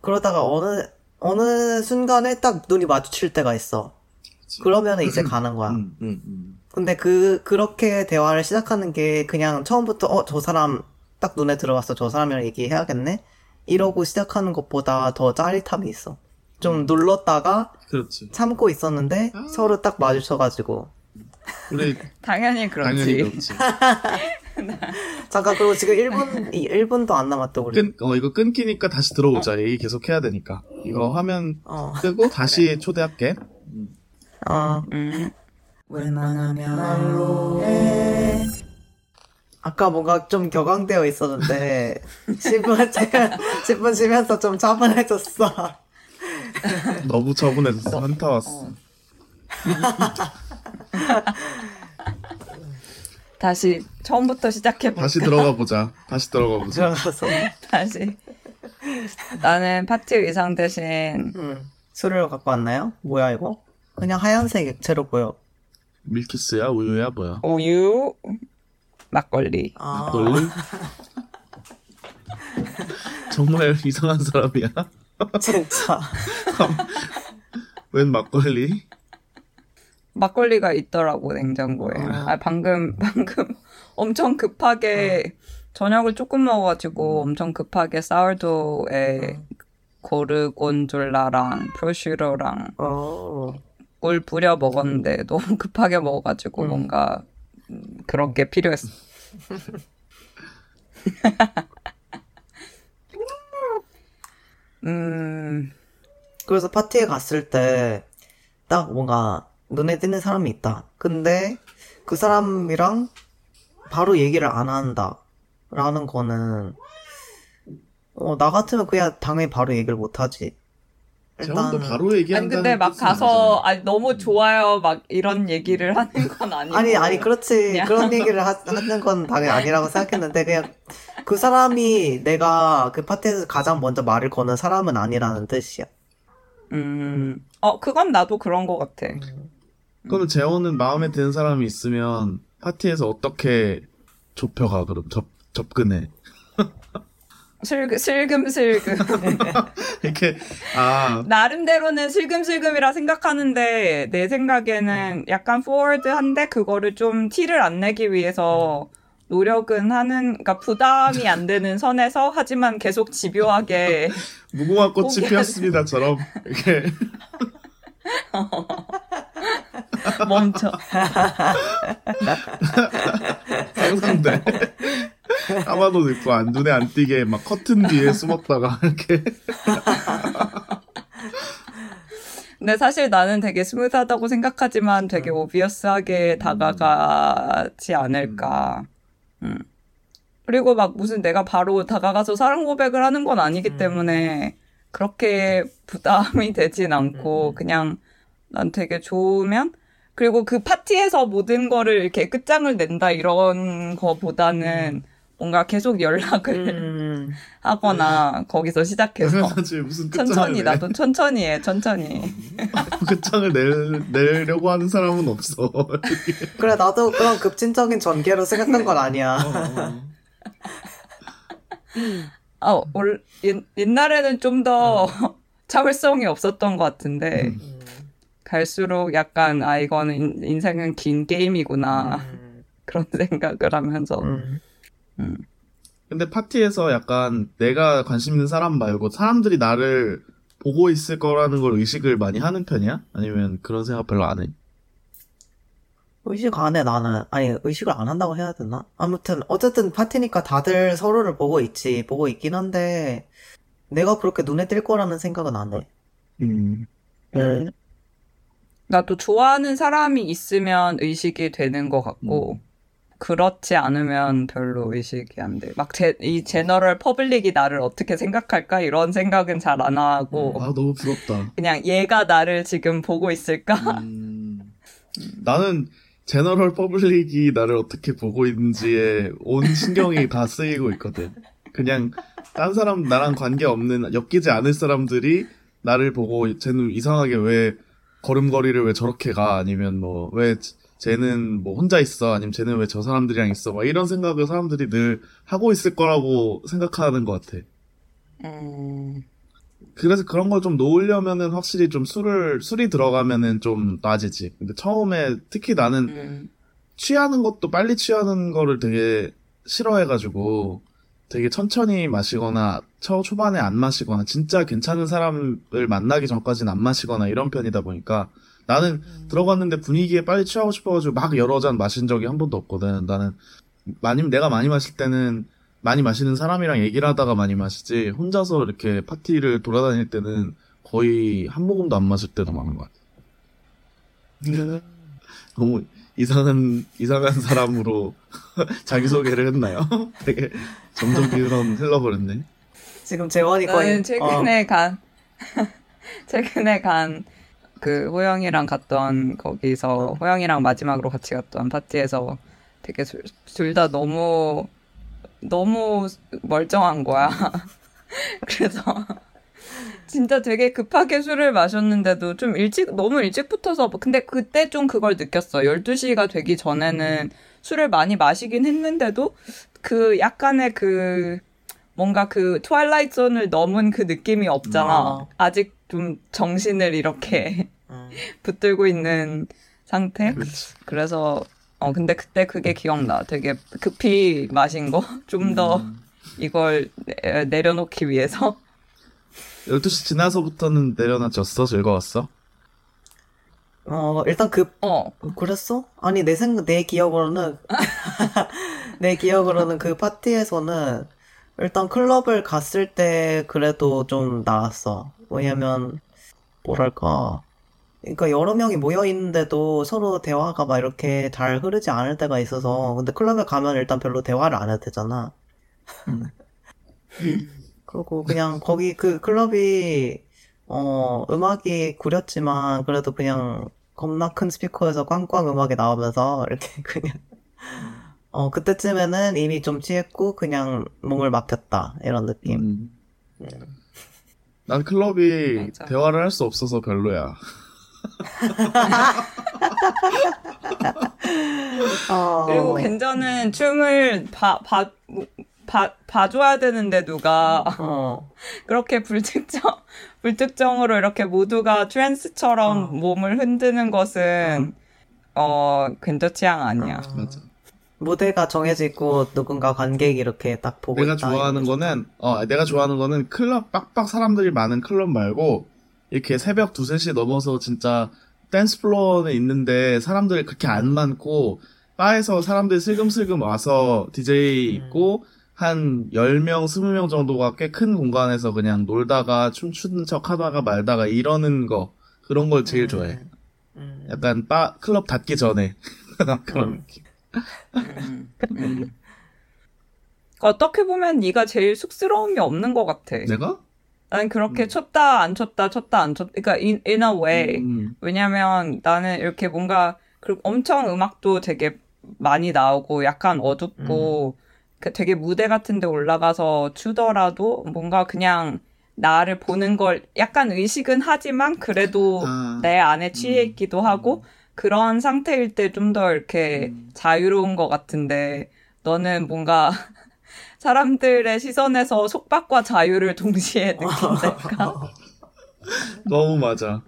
그러다가 어느, 어느 순간에 딱 눈이 마주칠 때가 있어. 그러면 이제 가는 거야. 음, 음, 음. 근데 그, 그렇게 대화를 시작하는 게 그냥 처음부터, 어, 저 사람 딱 눈에 들어왔어. 저 사람이랑 얘기해야겠네? 이러고 시작하는 것보다 더 짜릿함이 있어. 좀 눌렀다가 그렇지. 참고 있었는데 서로 딱 마주쳐가지고. 우리 [LAUGHS] 당연히 그렇지. 당연히 그렇지. [LAUGHS] [LAUGHS] 잠깐, 그리고 지금 1분, 1분도 안 남았다, 우리. 끈, 어, 이거 끊기니까 다시 들어오자. 얘기 계속 해야 되니까. 이거 화면 어, 끄고 다시 초대할게. 어. 음. 웬만하면 말로 해. 아까 뭔가 좀 격앙되어 있었는데 10분 10분 쉬면서 좀 차분해졌어. [LAUGHS] 너무 차분해졌어. 현타 왔어. [LAUGHS] 다시 처음부터 시작해 볼까? 다시 들어가 보자. 다시 들어가 보자. 들어가서 다시. 나는 파티 의상 대신 음, 술을 갖고 왔나요? 뭐야 이거? 그냥 하얀색 액체로 보여. 밀키스야? 우유야? 뭐야? 우유, 막걸리. 아, 막걸리? 정말 이상한 사람이야. 진짜. [LAUGHS] 웬 막걸리? 막걸리가 있더라고 냉장고에. 아. 방금 [LAUGHS] 방금 엄청 급하게 저녁을 조금 먹어가지고 엄청 급하게 사워도우에 고르곤졸라랑 프로슈로랑 어. 꿀 뿌려 먹었는데 너무 급하게 먹어가지고 뭔가 음, 그런 게 필요했어. [LAUGHS] 음, 그래서 파티에 갔을 때 딱 뭔가 눈에 띄는 사람이 있다. 근데 그 사람이랑 바로 얘기를 안 한다. 라는 거는 어, 나 같으면 그냥 당연히 바로 얘기를 못 하지. 일단 바로 아니 얘기한다는 근데 막 가서 아니잖아. 아니 너무 좋아요 막 이런 얘기를 하는 건 아니고 아니 아니 그렇지 그냥. 그런 얘기를 하, 하는 건 당연히 아니라고 생각했는데 그냥 그 사람이 내가 그 파티에서 가장 먼저 말을 거는 사람은 아니라는 뜻이야. 음, 어 그건 나도 그런 것 같아. 그럼 재원은 마음에 드는 사람이 있으면 파티에서 어떻게 좁혀가 그럼 접 접근해? [LAUGHS] 슬금 슬금슬금. [LAUGHS] 이렇게 아. 나름대로는 슬금슬금이라 생각하는데 내 생각에는 약간 포워드한데 그거를 좀 티를 안 내기 위해서 노력은 하는 그러니까 부담이 안 되는 선에서 하지만 계속 집요하게 무궁화 꽃이. 피었습니다처럼. 이렇게 [LAUGHS] [LAUGHS] 멈춰. [LAUGHS] 상상돼 까마도 입고 안 눈에 안 띄게 막 커튼 뒤에 숨었다가 이렇게 [LAUGHS] 근데 사실 나는 되게 스무드하다고 생각하지만 되게 오비어스하게 다가가지 않을까. 음. 그리고 막 무슨 내가 바로 다가가서 사랑 고백을 하는 건 아니기 때문에 그렇게 부담이 되진 않고 그냥 난 되게 좋으면 그리고 그 파티에서 모든 거를 이렇게 끝장을 낸다 이런 거보다는 뭔가 계속 연락을 음, [LAUGHS] 하거나 거기서 시작해서 [LAUGHS] 끝장을 천천히 내. 나도 천천히 해 천천히. [LAUGHS] 끝장을 낼, 내려고 하는 사람은 없어. 그래 나도 그런 급진적인 전개로 생각한 건 아니야. 아, 올, 옛, 옛날에는 좀더 자율성이 없었던 것 같은데, 갈수록 약간, 아, 이거는 인, 인생은 긴 게임이구나. 음, [LAUGHS] 그런 생각을 하면서. 음. 근데 파티에서 약간 내가 관심 있는 사람 말고 사람들이 나를 보고 있을 거라는 걸 의식을 많이 하는 편이야? 아니면 그런 생각 별로 안 해? 의식 안 해, 나는. 아니, 의식을 안 한다고 해야 되나? 아무튼, 어쨌든 파티니까 다들 서로를 보고 있지. 보고 있긴 한데, 내가 그렇게 눈에 띌 거라는 생각은 안 해. 음. 음. 나도 좋아하는 사람이 있으면 의식이 되는 것 같고, 그렇지 않으면 별로 의식이 안 돼. 막 제, 이 general public이 나를 어떻게 생각할까 이런 생각은 잘 안 하고 아 너무 부럽다. 그냥 얘가 나를 지금 보고 있을까? 음, 나는 general public이 나를 어떻게 보고 있는지에 온 신경이 다 쓰이고 있거든. 그냥 딴 사람 나랑 관계 없는 엮이지 않을 사람들이 나를 보고 쟤는 이상하게 왜 걸음걸이를 왜 저렇게 가? 아니면 뭐 왜 쟤는 뭐 혼자 있어? 아니면 쟤는 왜 저 사람들이랑 있어? 막 이런 생각을 사람들이 늘 하고 있을 거라고 생각하는 것 같아. 음, 그래서 그런 걸 좀 놓으려면은 확실히 좀 술을 술이 들어가면은 좀 나아지지. 근데 처음에 특히 나는 음, 취하는 것도 빨리 취하는 거를 되게 싫어해가지고 되게 천천히 마시거나 초 초반에 안 마시거나 진짜 괜찮은 사람을 만나기 전까지는 안 마시거나 이런 편이다 보니까 나는 들어갔는데 분위기에 빨리 취하고 싶어가지고 막 여러 잔 마신 적이 한 번도 없거든. 나는 많이 내가 많이 마실 때는 많이 마시는 사람이랑 얘기를 하다가 많이 마시지 혼자서 이렇게 파티를 돌아다닐 때는 거의 한 모금도 안 마실 때도 많은 것 같아. 너무 이상한 이상한 사람으로 [LAUGHS] 자기 소개를 했나요? [LAUGHS] 되게 점점 그런 흘러버렸네. 지금 재원이 거의 나는 어, 최근에 간 [LAUGHS] 최근에 간 그 호영이랑 갔던 거기서 호영이랑 마지막으로 같이 갔던 파티에서 되게 둘 다 너무 너무 멀쩡한 거야. [LAUGHS] 그래서 진짜 되게 급하게 술을 마셨는데도 좀 일찍 너무 일찍 붙어서 근데 그때 좀 그걸 느꼈어. 12시가 되기 전에는 술을 많이 마시긴 했는데도 그 약간의 그 뭔가 그 트와일라이트 존을 넘은 그 느낌이 없잖아. 아. 아직 좀 정신을 이렇게 음. [LAUGHS] 붙들고 있는 상태. 그렇지. 그래서 어 근데 그때 그게 기억나. 되게 급히 마신 거. [LAUGHS] 좀더 음. 이걸 내, 내려놓기 위해서. [LAUGHS] 12시 지나서부터는 내려놔줬어? 즐거웠어? 어 일단 그 어. 그랬어? 아니 내 생각 내 기억으로는 내 기억으로는 그 파티에서는 일단 클럽을 갔을 때 그래도 좀 나았어. 왜냐면 뭐랄까 그러니까 여러 명이 모여 있는데도 서로 대화가 막 이렇게 잘 흐르지 않을 때가 있어서 근데 클럽에 가면 일단 별로 대화를 안 해도 되잖아. [LAUGHS] 그리고 그냥 거기 그 클럽이 어 음악이 구렸지만 그래도 그냥 겁나 큰 스피커에서 꽝꽝 음악이 나오면서 이렇게 [LAUGHS] 그냥 어 그때쯤에는 이미 좀 취했고 그냥 몸을 맡겼다 이런 느낌. 음. 난 클럽이 맞아. 대화를 할 수 없어서 별로야. [LAUGHS] 어, 그리고 괜찮은 춤을 봐, 봐, 봐, 봐줘야 되는데 누가 어, [LAUGHS] 그렇게 불특정, 불특정으로 이렇게 모두가 trance처럼 어. 몸을 흔드는 것은 어, 괜찮 취향 아니야. 맞아. 무대가 정해져 있고 누군가 관객이 이렇게 딱 보고 내가. 좋아하는 거는 어 내가 좋아하는 거는 클럽 빡빡 사람들이 많은 클럽 말고 이렇게 새벽 두세 시 넘어서 진짜 dance floor는 있는데 사람들이 그렇게 안 많고 바에서 사람들이 슬금슬금 와서 DJ 있고 한 10명, 20명 정도가 꽤 큰 공간에서 그냥 놀다가 춤추는 척 하다가 말다가 이러는 거 그런 걸 제일 좋아해. 음. 약간 바 클럽 닫기 전에 [LAUGHS] 그런 음. 느낌. 음. 어떻게 보면 네가 제일 쑥스러움이 없는 것 같아. 내가? 난 그렇게 쳤다 안 쳤다 쳤다 안 쳤다. 그러니까 in, in a way. 음, 왜냐면 나는 이렇게 뭔가 그 엄청 음악도 되게 많이 나오고 약간 어둡고 그 되게 무대 같은 데 올라가서 추더라도 뭔가 그냥 나를 보는 걸 약간 의식은 하지만 그래도 아. 내 안에 취해 있기도 하고 그런 상태일 때 좀 더 이렇게 자유로운 것 같은데 너는 뭔가 [LAUGHS] 사람들의 시선에서 속박과 자유를 동시에 [LAUGHS] 느낀달까? 너무 맞아.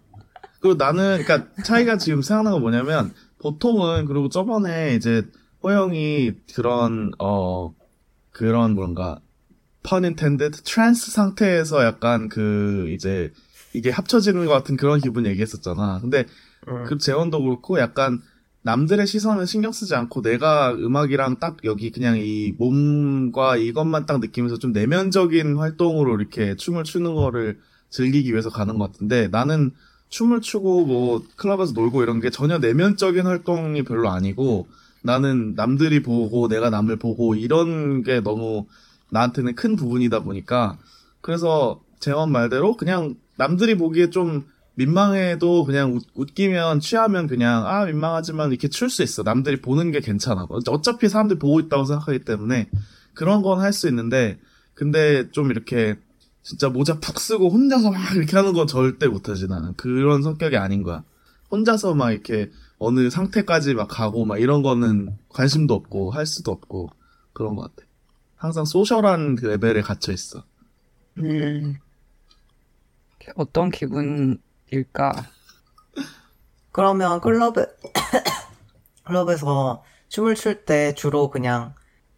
그리고 나는, 그니까, 차이가 지금 생각나는 건 뭐냐면, 보통은, 그리고 저번에 이제, 호영이 그런, 어, 그런 뭔가, pun intended, trance 상태에서 약간 그, 이제, 이게 합쳐지는 것 같은 그런 기분 얘기했었잖아. 근데, 음. 그 재원도 그렇고, 약간, 남들의 시선을 신경 쓰지 않고 내가 음악이랑 딱 여기 그냥 이 몸과 이것만 딱 느끼면서 좀 내면적인 활동으로 이렇게 춤을 추는 거를 즐기기 위해서 가는 것 같은데 나는 춤을 추고 뭐 클럽에서 놀고 이런 게 전혀 내면적인 활동이 별로 아니고 나는 남들이 보고 내가 남을 보고 이런 게 너무 나한테는 큰 부분이다 보니까 그래서 재원 말대로 그냥 남들이 보기에 좀 민망해도 그냥 웃, 웃기면 취하면 그냥 아 민망하지만 이렇게 출 수 있어. 남들이 보는 게 괜찮아. 어차피 사람들이 보고 있다고 생각하기 때문에 그런 건 할 수 있는데 근데 좀 이렇게 진짜 모자 푹 쓰고 혼자서 막 이렇게 하는 건 절대 못하지 나는. 그런 성격이 아닌 거야. 혼자서 막 이렇게 어느 상태까지 막 가고 막 이런 거는 관심도 없고 할 수도 없고 그런 것 같아. 항상 소셜한 그 레벨에 갇혀 있어. 음. 어떤 기분 일까? 그러면 클럽에 [COUGHS] 클럽에서 춤을 출 때 주로 그냥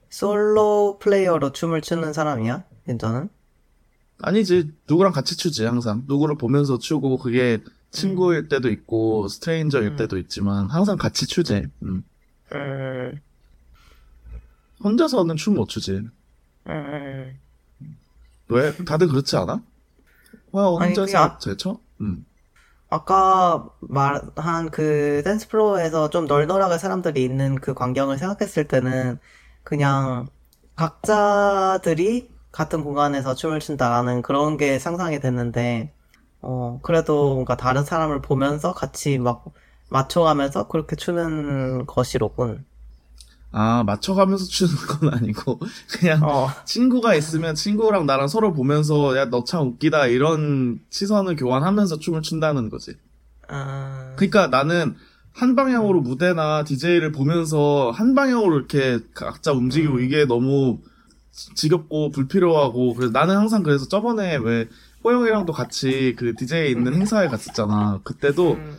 solo player로 춤을 추는 사람이야? 진짜는? 아니지 누구랑 같이 추지 항상 누구를 보면서 추고 그게 친구일 때도 있고 stranger일 음. 때도 있지만 항상 같이 추지 음. 음, 혼자서는 춤 못 추지 음. 왜 다들 그렇지 않아? 와 아니, 혼자서 그냥- 잘 춰? 음. 아까 말한 그 dance floor에서 좀 널널하게 사람들이 있는 그 광경을 생각했을 때는 그냥 각자들이 같은 공간에서 춤을 춘다라는 그런 게 상상이 됐는데, 어, 그래도 뭔가 다른 사람을 보면서 같이 막 맞춰가면서 그렇게 추는 것이로군. 아 맞춰가면서 추는 건 아니고 [LAUGHS] 그냥 어, 친구가 있으면 친구랑 나랑 서로 보면서 야 너 참 웃기다 이런 시선을 교환하면서 춤을 춘다는 거지. 음, 그러니까 나는 한 방향으로 무대나 DJ를 보면서 한 방향으로 이렇게 각자 움직이고 이게 너무 지- 지겹고 불필요하고 그래서 나는 항상 그래서 저번에 왜 호영이랑도 같이 그 DJ 있는 행사에 갔었잖아. 그때도 음,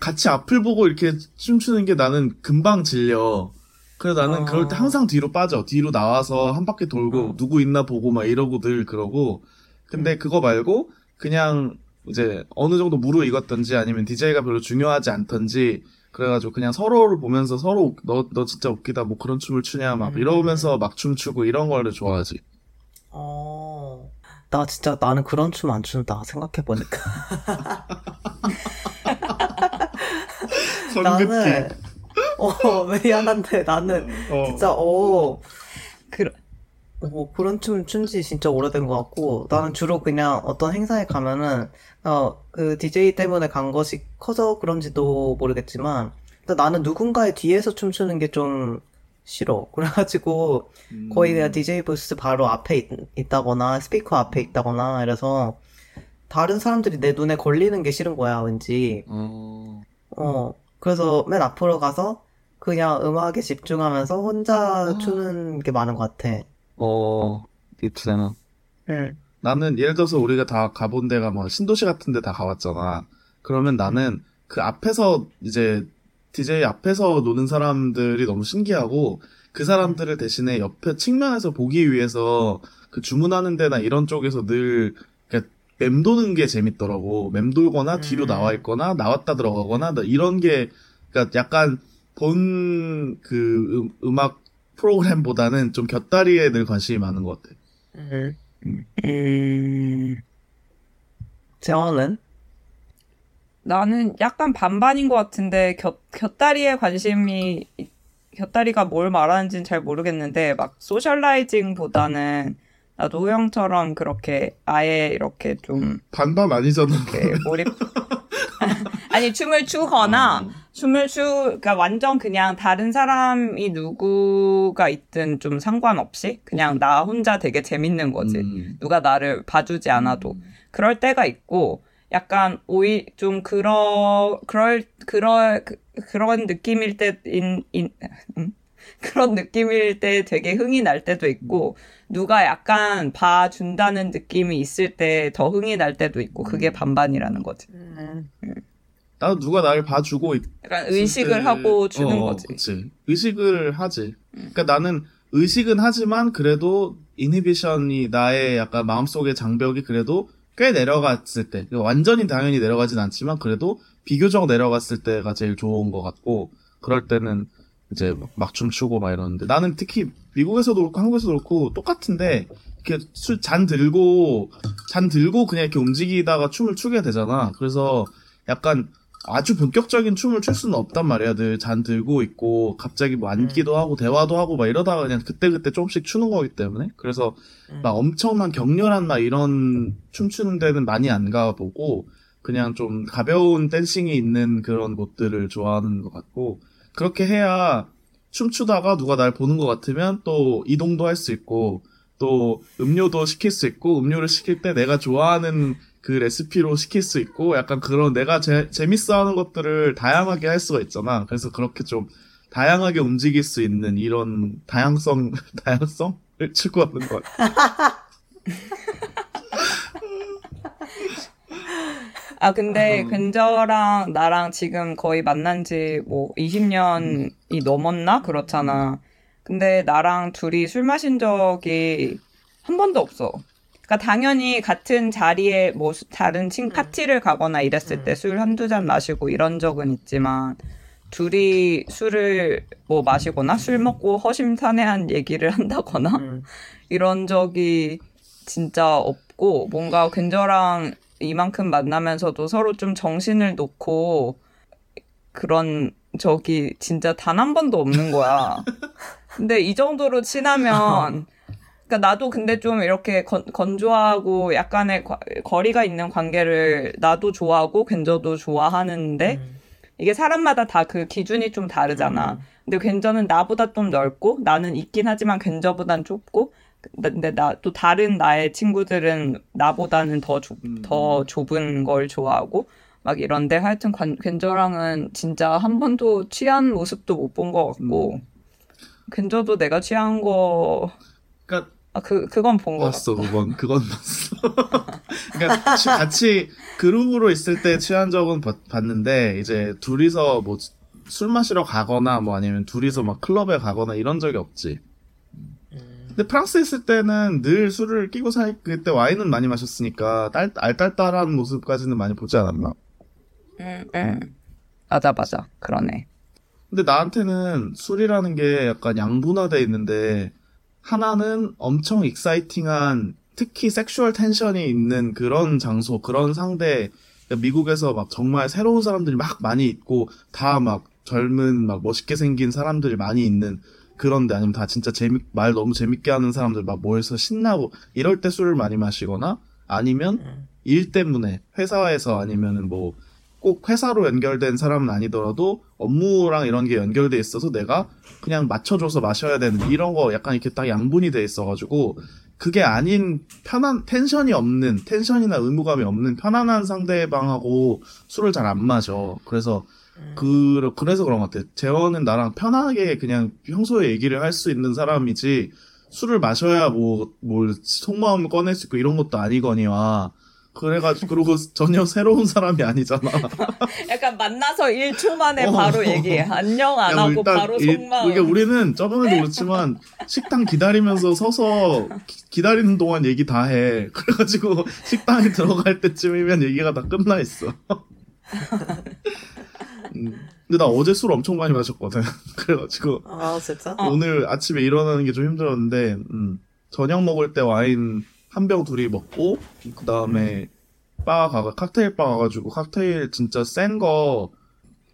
같이 앞을 보고 이렇게 춤추는 게 나는 금방 질려. 그래서 나는 어. 그럴 때 항상 뒤로 빠져. 뒤로 나와서 한 바퀴 돌고 어. 누구 있나 보고 막 이러고 늘 그러고. 근데 그거 말고 그냥 이제 어느 정도 무르익었던지 아니면 DJ가 별로 중요하지 않던지 그래가지고 그냥 서로를 보면서 서로 너, 너 진짜 웃기다 뭐 그런 춤을 추냐 막 음. 이러면서 막 춤추고 이런 거를 좋아하지. 어, 나 진짜 나는 그런 춤안 춘다, 생각해 보니까. [LAUGHS] 나는, 어, [LAUGHS] 미안한데 나는 어. 진짜, 어, 그러, 어, 그런 춤 춘지 진짜 오래된 것 같고, 나는 주로 그냥 어떤 행사에 가면은, 어, 그 DJ 때문에 간 것이 커서 그런지도 모르겠지만, 일단 나는 누군가의 뒤에서 춤추는 게 좀 싫어. [LAUGHS] 그래가지고, 거의 그냥 DJ 부스 바로 앞에 있, 있다거나, 스피커 앞에 있다거나, 이래서, 다른 사람들이 내 눈에 걸리는 게 싫은 거야, 왠지. 어. 어, 그래서 맨 앞으로 가서, 그냥 음악에 집중하면서 혼자 추는 게 많은 것 같아. 어. 입세나. 응. 나는 예를 들어서 우리가 다 가본 데가 뭐 신도시 같은 데 다 가봤잖아. 그러면 나는 그 앞에서 이제 DJ 앞에서 노는 사람들이 너무 신기하고 그 사람들을 대신에 옆에 측면에서 보기 위해서 그 주문하는 데나 이런 쪽에서 늘 맴도는 게 재밌더라고. 맴돌거나 뒤로 음. 나와 있거나 나왔다 들어가거나 나 이런 게 그러니까 약간 본 그 음악 프로그램보다는 좀 곁다리에 늘 관심이 많은 것 같아. 음. 음, 재원은? 나는 약간 반반인 것 같은데 곁, 곁다리에 관심이 곁다리가 뭘 말하는지는 잘 모르겠는데 막 소셜라이징보다는 나도 호영처럼 그렇게 아예 이렇게 좀 반반 아니잖아. 이렇게 몰입 [LAUGHS] 아니 춤을 추거나 어. 춤을 추 그러니까 완전 그냥 다른 사람이 누구가 있든 좀 상관없이 그냥 나 혼자 되게 재밌는 거지. 음. 누가 나를 봐주지 않아도. 그럴 때가 있고 약간 오히 좀 그러 그럴 그럴 그, 그런 느낌일 때인 인, 음? [LAUGHS] 그런 느낌일 때 되게 흥이 날 때도 있고 누가 약간 봐준다는 느낌이 있을 때 더 흥이 날 때도 있고 그게 반반이라는 거지. 나도 누가 나를 봐주고 있- 약간 의식을 때- 하고 주는 어, 거지. 그치. 의식을 하지. 그러니까 나는 의식은 하지만 그래도 이니비션이 나의 약간 마음속의 장벽이 그래도 꽤 내려갔을 때 그러니까 완전히 당연히 내려가진 않지만 그래도 비교적 내려갔을 때가 제일 좋은 것 같고 그럴 때는 이제 막 춤 추고 막 이러는데 나는 특히 미국에서도 그렇고 한국에서도 그렇고 똑같은데 이렇게 술 잔 들고 잔 들고 그냥 이렇게 움직이다가 춤을 추게 되잖아. 그래서 약간 아주 본격적인 춤을 출 수는 없단 말이야. 늘 잔 들고 있고 갑자기 뭐 앉기도 하고 대화도 하고 막 이러다가 그냥 그때 그때 조금씩 추는 거기 때문에 그래서 음. 막 엄청난 격렬한 막 이런 춤추는 데는 많이 안 가보고 그냥 좀 가벼운 댄싱이 있는 그런 곳들을 좋아하는 것 같고 그렇게 해야 춤추다가 누가 날 보는 것 같으면 또 이동도 할 수 있고 또 음료도 시킬 수 있고 음료를 시킬 때 내가 좋아하는 그 레시피로 시킬 수 있고 약간 그런 내가 제, 재밌어하는 것들을 다양하게 할 수가 있잖아. 그래서 그렇게 좀 다양하게 움직일 수 있는 이런 다양성 [LAUGHS] 다양성을 추구하는 것. [LAUGHS] 아 근데 음. 근저랑 나랑 지금 거의 만난 지 뭐 20년이 넘었나 그렇잖아. 근데 나랑 둘이 술 마신 적이 한 번도 없어. 그러니까 당연히 같은 자리에 뭐 수- 다른 친 파티를 가거나 이랬을 때 술 한두 잔 마시고 이런 적은 있지만 둘이 술을 뭐 마시거나 술 먹고 허심탄회한 얘기를 한다거나 음. [LAUGHS] 이런 적이 진짜 없고 뭔가 근저랑 이만큼 만나면서도 서로 좀 정신을 놓고 그런 적이 진짜 단 한 번도 없는 거야. [LAUGHS] 근데 이 정도로 친하면 그러니까 나도 근데 좀 이렇게 건, 건조하고 약간의 과- 거리가 있는 관계를 나도 좋아하고 근저도 좋아하는데 음. 이게 사람마다 다 그 기준이 좀 다르잖아. 근데 괜저는 나보다 좀 넓고 나는 있긴 하지만 괜저보단 좁고 근데 나 또 다른 나의 친구들은 나보다는 더, 좁, 음. 더 좁은 걸 좋아하고 막 이런데 하여튼 관, 괜저랑은 진짜 한 번도 취한 모습도 못 본 것 같고 괜저도 내가 취한 거 아, 그, 그건 본거 같아. 봤어 그건 그건 봤어. [LAUGHS] 그러니까 취- 같이 그룹으로 있을 때 취한 적은 봤- 봤는데 이제 둘이서 뭐 술 마시러 가거나 뭐 아니면 둘이서 막 클럽에 가거나 이런 적이 없지. 근데 프랑스에 있을 때는 늘 술을 끼고 살 그때 와인은 많이 마셨으니까 딸 알딸딸한 모습까지는 많이 보지 않았나. 응, 응. 맞아, 맞아. 그러네. 근데 나한테는 술이라는 게 약간 양분화돼 있는데 하나는 엄청 exciting한 특히 sexual tension이 있는 그런 장소, 그런 상대 그러니까 미국에서 막 정말 새로운 사람들이 막 많이 있고 다 막 젊은 막 멋있게 생긴 사람들이 많이 있는 그런데 아니면 다 진짜 재미 말 너무 재밌게 하는 사람들 막 모여서 신나고 이럴 때 술을 많이 마시거나 아니면 음. 일 때문에 회사에서 아니면은 뭐 꼭 회사로 연결된 사람은 아니더라도 업무랑 이런 게 연결돼 있어서 내가 그냥 맞춰줘서 마셔야 되는 이런 거 약간 이렇게 딱 양분이 돼 있어가지고 그게 아닌 편한 텐션이 없는 텐션이나 의무감이 없는 편안한 상대방하고 술을 잘 안 마셔. 그래서 그 그래서 그런 것 같아. 재원은 나랑 편하게 그냥 평소에 얘기를 할 수 있는 사람이지 술을 마셔야 뭐 뭘 속마음을 꺼낼 수 있고 이런 것도 아니거니와 그래가지고 그리고 전혀 새로운 사람이 아니잖아. [LAUGHS] 약간 만나서 1초 만에 어. 바로 얘기해. 안녕 안 야, 하고 일단 바로 일- 속마음. 이게 우리는 저번에도 그렇지만 식당 기다리면서 서서 기, 다리는 동안 얘기 다 해. 그래가지고 식당에 들어갈 때쯤이면 얘기가 다 끝나 있어. [LAUGHS] 음, 근데 나 어제 술 엄청 많이 마셨거든. [LAUGHS] 그래가지고 아 진짜? 어. 오늘 아침에 일어나는 게 좀 힘들었는데 음, 저녁 먹을 때 와인 한 병 둘이 먹고 그 다음에 바 가가 칵테일 바 가가지고 칵테일 진짜 센 거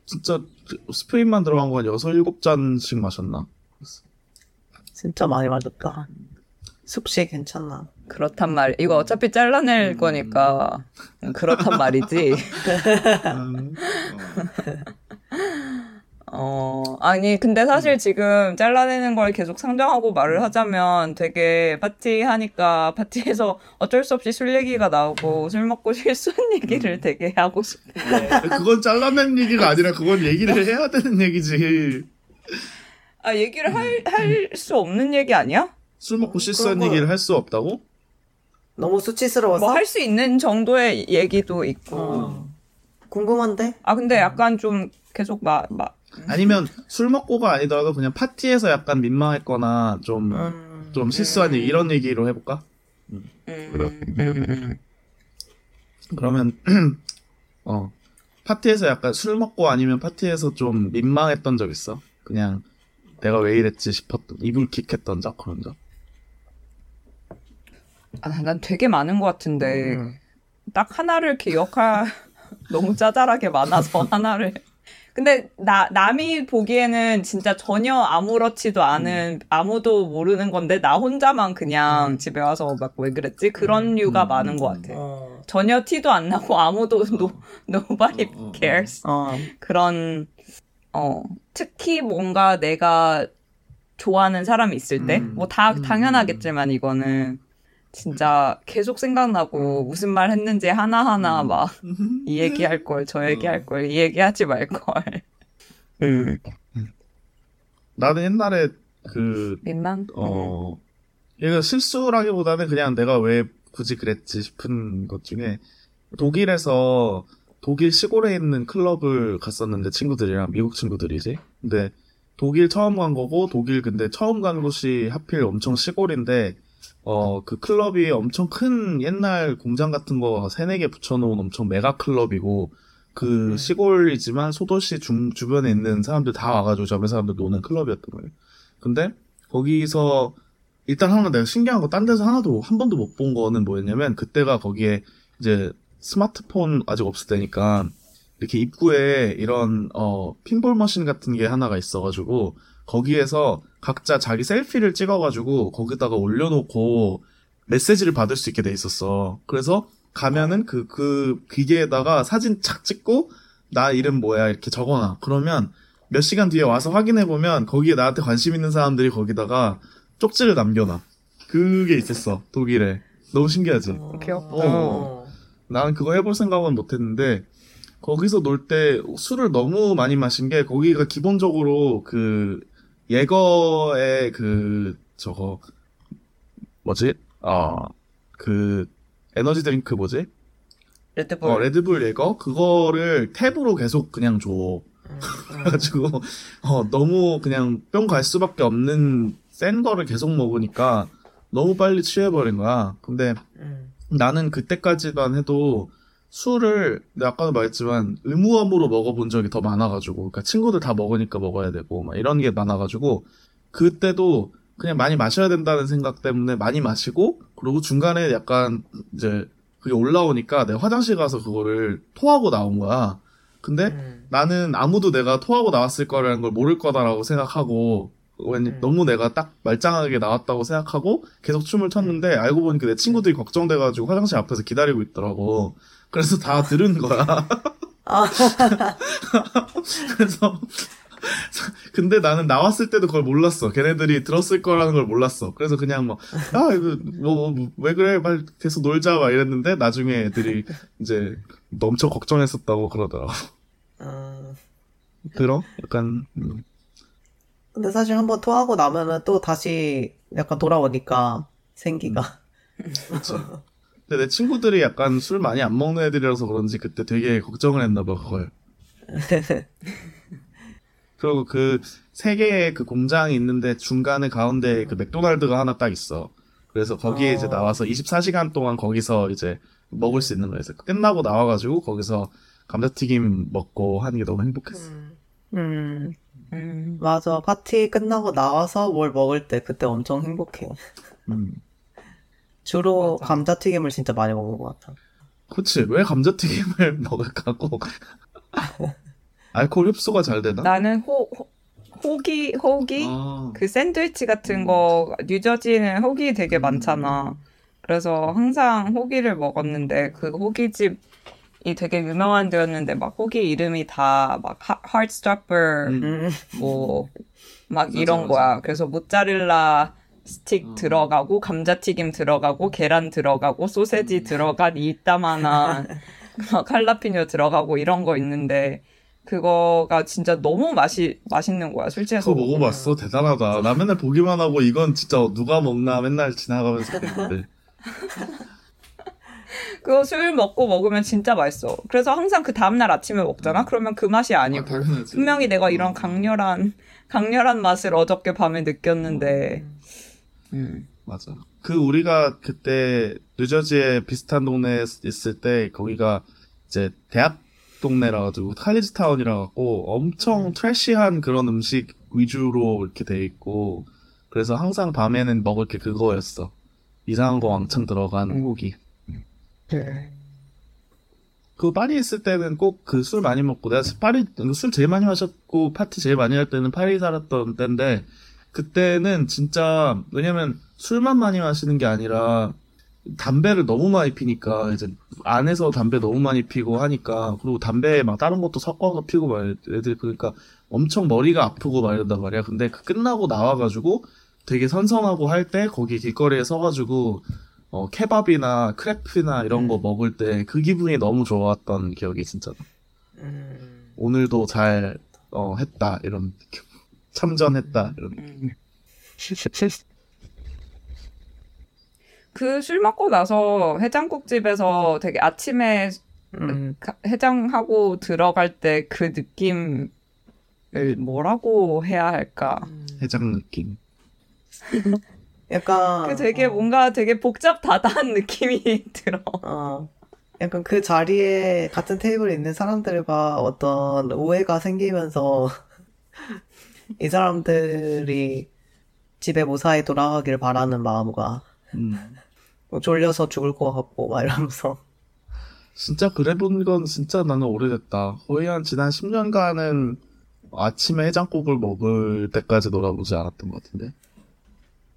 진짜 스프린만 들어간 거 한 여섯 일곱 잔씩 마셨나? 진짜 많이 마셨다. 숙취 괜찮나? 그렇단 말. 이거 어차피 잘라낼 거니까 그렇단 말이지. [LAUGHS] 음, 어, 아니, 근데 사실 지금 잘라내는 걸 계속 상정하고 말을 하자면 되게 파티 하니까 파티에서 어쩔 수 없이 술 얘기가 나오고 술 먹고 실수한 얘기를 되게 하고 싶은데. 어. 그건 잘라낸 얘기가 아니라 그건 얘기를 해야 되는 얘기지. 아, 얘기를 할, 할 수 없는 얘기 아니야? 술 먹고 실수한 그런 거- 얘기를 할 수 없다고? 너무 수치스러웠어? 뭐 할 수 있는 정도의 얘기도 있고. 어. 궁금한데? 아, 근데 약간 좀 계속 막, 막, 아니면 술 먹고가 아니더라도 그냥 파티에서 약간 민망했거나 좀, 음. 좀 실수한 얘기, 이런 얘기로 해볼까? 음, 음, 음. 그러면 [CLEARS THROAT] 어 파티에서 약간 술 먹고 아니면 파티에서 좀 민망했던 적 있어? 그냥 내가 왜 이랬지 싶었던 이불킥했던 적 그런 적? 아, 난 되게 많은 것 같은데. 음. 딱 하나를 기억할 [LAUGHS] 너무 짜잘하게 많아서 하나를. 근데 나 남이 보기에는 진짜 전혀 아무렇지도 않은 아무도 모르는 건데 나 혼자만 그냥 집에 와서 막 왜 그랬지 그런 류가 음, 많은 음, 것 음. 같아. 어. 전혀 티도 안 나고 아무도 노, nobody 어, 어, 어. cares. 어. 그런 어 특히 뭔가 내가 좋아하는 사람이 있을 때 음. 뭐다 음. 당연하겠지만 이거는 진짜 계속 생각나고 무슨 말 했는지 하나하나 음. 막 [LAUGHS] 이 얘기할 걸 저 얘기할 걸 이 얘기하지 말 걸. 음. 나는 옛날에 그 민망? 어, 이거 실수라기보다는 그냥 내가 왜 굳이 그랬지 싶은 것 중에 독일에서 독일 시골에 있는 클럽을 갔었는데 친구들이랑 미국 친구들이지. 근데 독일 처음 간 거고 독일 근데 처음 간 곳이 하필 엄청 시골인데 어, 그 클럽이 엄청 큰 옛날 공장 같은 거 세네 개 붙여놓은 엄청 메가 클럽이고 그 음. 시골이지만 소도시 중, 주변에 있는 사람들 다 와가지고 젊은 사람들 노는 클럽이었던 거예요. 근데 거기서 일단 하나 내가 신기한 거 딴 데서 하나도 한 번도 못 본 거는 뭐였냐면 그때가 거기에 이제 스마트폰 아직 없을 때니까 이렇게 입구에 이런 어 핀볼 머신 같은 게 하나가 있어가지고 거기에서 각자 자기 셀피를 찍어가지고 거기다가 올려놓고 메시지를 받을 수 있게 돼 있었어. 그래서 가면은 그, 그 기계에다가 사진 착 찍고 나 이름 뭐야 이렇게 적어놔. 그러면 몇 시간 뒤에 와서 확인해보면 거기에 나한테 관심 있는 사람들이 거기다가 쪽지를 남겨놔. 그게 있었어. 독일에. 너무 신기하지? 귀엽다. 어. 나는 그거 해볼 생각은 못 했는데, 거기서 놀 때 술을 너무 많이 마신 게, 거기가 기본적으로 그, 예거의 그, 저거, 뭐지? 어, 그, energy drink 뭐지? 레드불. 어, 레드불 예거? 그거를 tap으로 계속 그냥 줘. [LAUGHS] 그래가지고, 어, 너무 그냥 뿅 갈 수밖에 없는 센 거를 계속 먹으니까 너무 빨리 취해버린 거야. 근데 음. 나는 그때까지만 해도 술을 아까도 말했지만 의무함으로 먹어본 적이 더 많아가지고 그러니까 친구들 다 먹으니까 먹어야 되고 막 이런 게 많아가지고 그때도 그냥 많이 마셔야 된다는 생각 때문에 많이 마시고 그리고 중간에 약간 이제 그게 올라오니까 내가 화장실 가서 그거를 토하고 나온 거야. 근데 음. 나는 아무도 내가 토하고 나왔을 거라는 걸 모를 거다라고 생각하고 왠 음. 너무 내가 딱 말짱하게 나왔다고 생각하고 계속 춤을 췄는데 알고 보니까 내 친구들이 걱정돼가지고 화장실 앞에서 기다리고 있더라고. 그래서 다 들은 거야. 아, [LAUGHS] 그래서 근데 나는 나왔을 때도 그걸 몰랐어. 걔네들이 들었을 거라는 걸 몰랐어. 그래서 그냥 뭐, 아, 이거, 뭐, 뭐, 왜 그래? 말 계속 놀자. 막 이랬는데, 나중에 애들이 이제 엄청 걱정했었다고 그러더라고. 음. 들어? 약간, 음. 근데 사실 한번 토하고 나면은 또 다시 약간 돌아오니까 생기가. 그치. [LAUGHS] 근데 내 친구들이 약간 술 많이 안 먹는 애들이라서 그런지 그때 되게 걱정을 했나 봐, 그걸. [LAUGHS] 그리고 그 세 개의 그 공장이 있는데 중간에 가운데 그 맥도날드가 하나 딱 있어. 그래서 거기에 어. 이제 나와서 24시간 동안 거기서 이제 먹을 수 있는 거였어. 끝나고 나와가지고 거기서 감자튀김 먹고 하는 게 너무 행복했어. 음. 음. 음. 맞아. 파티 끝나고 나와서 뭘 먹을 때 그때 엄청 행복해. 음. 주로 맞아. 감자튀김을 진짜 많이 먹는 것 같아. 그치. 왜 감자튀김을 [LAUGHS] 먹을까고. [LAUGHS] 알코올 흡수가 잘 되나? 나는 호, 호 호기 호기 아. 그 샌드위치 같은 거 뉴저지는 호기 되게 많잖아. 그래서 항상 호기를 먹었는데 그 호기집 이 되게 유명한 데였는데 막 호기 이름이 다 막 하트스토퍼 음. 음. 뭐막 맞아, 이런 맞아. 거야. 그래서 모짜렐라 스틱 어. 들어가고 감자튀김 들어가고 계란 들어가고 소세지 음. 들어간 이따만한 [LAUGHS] 막 할라피뇨 들어가고 이런 거 있는데 그거가 진짜 너무 맛이 맛있는 거야. 술 취해서 그거 먹어봤어? 대단하다. 나 맨날 보기만 하고 이건 진짜 누가 먹나 맨날 지나가면서 그랬는데. [LAUGHS] 그거 술 먹고 먹으면 진짜 맛있어. 그래서 항상 그 다음날 아침에 먹잖아? 그러면 그 맛이 아니고. 당연하지. 분명히 내가 이런 강렬한, 강렬한 맛을 어저께 밤에 느꼈는데. 음. 맞아. 그 우리가 그때 뉴저지에 비슷한 동네에 있을 때 거기가 이제 대학 동네라 가지고 칼리지 타운이라 갖고 엄청 트래시한 그런 음식 위주로 이렇게 돼 있고 그래서 항상 밤에는 먹을 게 그거였어. 이상한 거 왕창 들어간 음. 고기. 그 파리 있을 때는 꼭 그 술 많이 먹고 내가 파리 술 제일 많이 마셨고 파티 제일 많이 할 때는 파리 살았던 때인데 그때는 진짜 왜냐면 술만 많이 마시는 게 아니라 담배를 너무 많이 피니까 이제 안에서 담배 너무 많이 피고 하니까 그리고 담배에 막 다른 것도 섞어서 피고 막 애들 그러니까 엄청 머리가 아프고 막 이런단 말이야. 근데 그 끝나고 나와가지고 되게 선선하고 할 때 거기 길거리에 서가지고 어 케밥이나 크레프나 이런 거 먹을 때 그 기분이 너무 좋았던 기억이 진짜 나. 음, 오늘도 잘 어, 했다 이런 느낌. 참전했다 이런 느낌. 그술 먹고 나서 해장국집에서 되게 아침에 음, 가- 해장하고 들어갈 때 그 느낌을 뭐라고 해야 할까? 해장 느낌. 약간 그 되게 어, 뭔가 되게 복잡다단 [LAUGHS] 느낌이 들어. 어, 약간 그 자리에 같은 테이블에 있는 사람들과 어떤 오해가 생기면서 이 사람들이 집에 무사히 돌아가길 바라는 마음과 음. 뭐 졸려서 죽을 것 같고 막 이러면서 진짜 그래 본 건 진짜 나는 오래됐다. 거의 한 지난 10년간은 아침에 해장국을 먹을 때까지 놀아보지 않았던 것 같은데.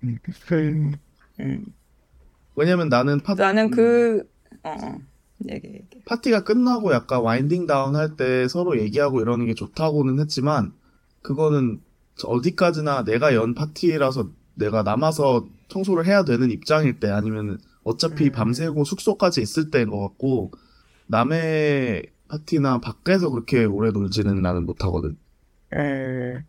음. 왜냐면 나는 파, 나는 그 어, 어. 얘기 얘기. 파티가 끝나고 약간 와인딩 다운 할 때 서로 얘기하고 이러는 게 좋다고는 했지만 그거는 저 어디까지나 내가 연 파티라서 내가 남아서 청소를 해야 되는 입장일 때 아니면 어차피 음. 밤새고 숙소까지 있을 때인 것 같고 남의 파티나 밖에서 그렇게 오래 놀지는 나는 못하거든. 음,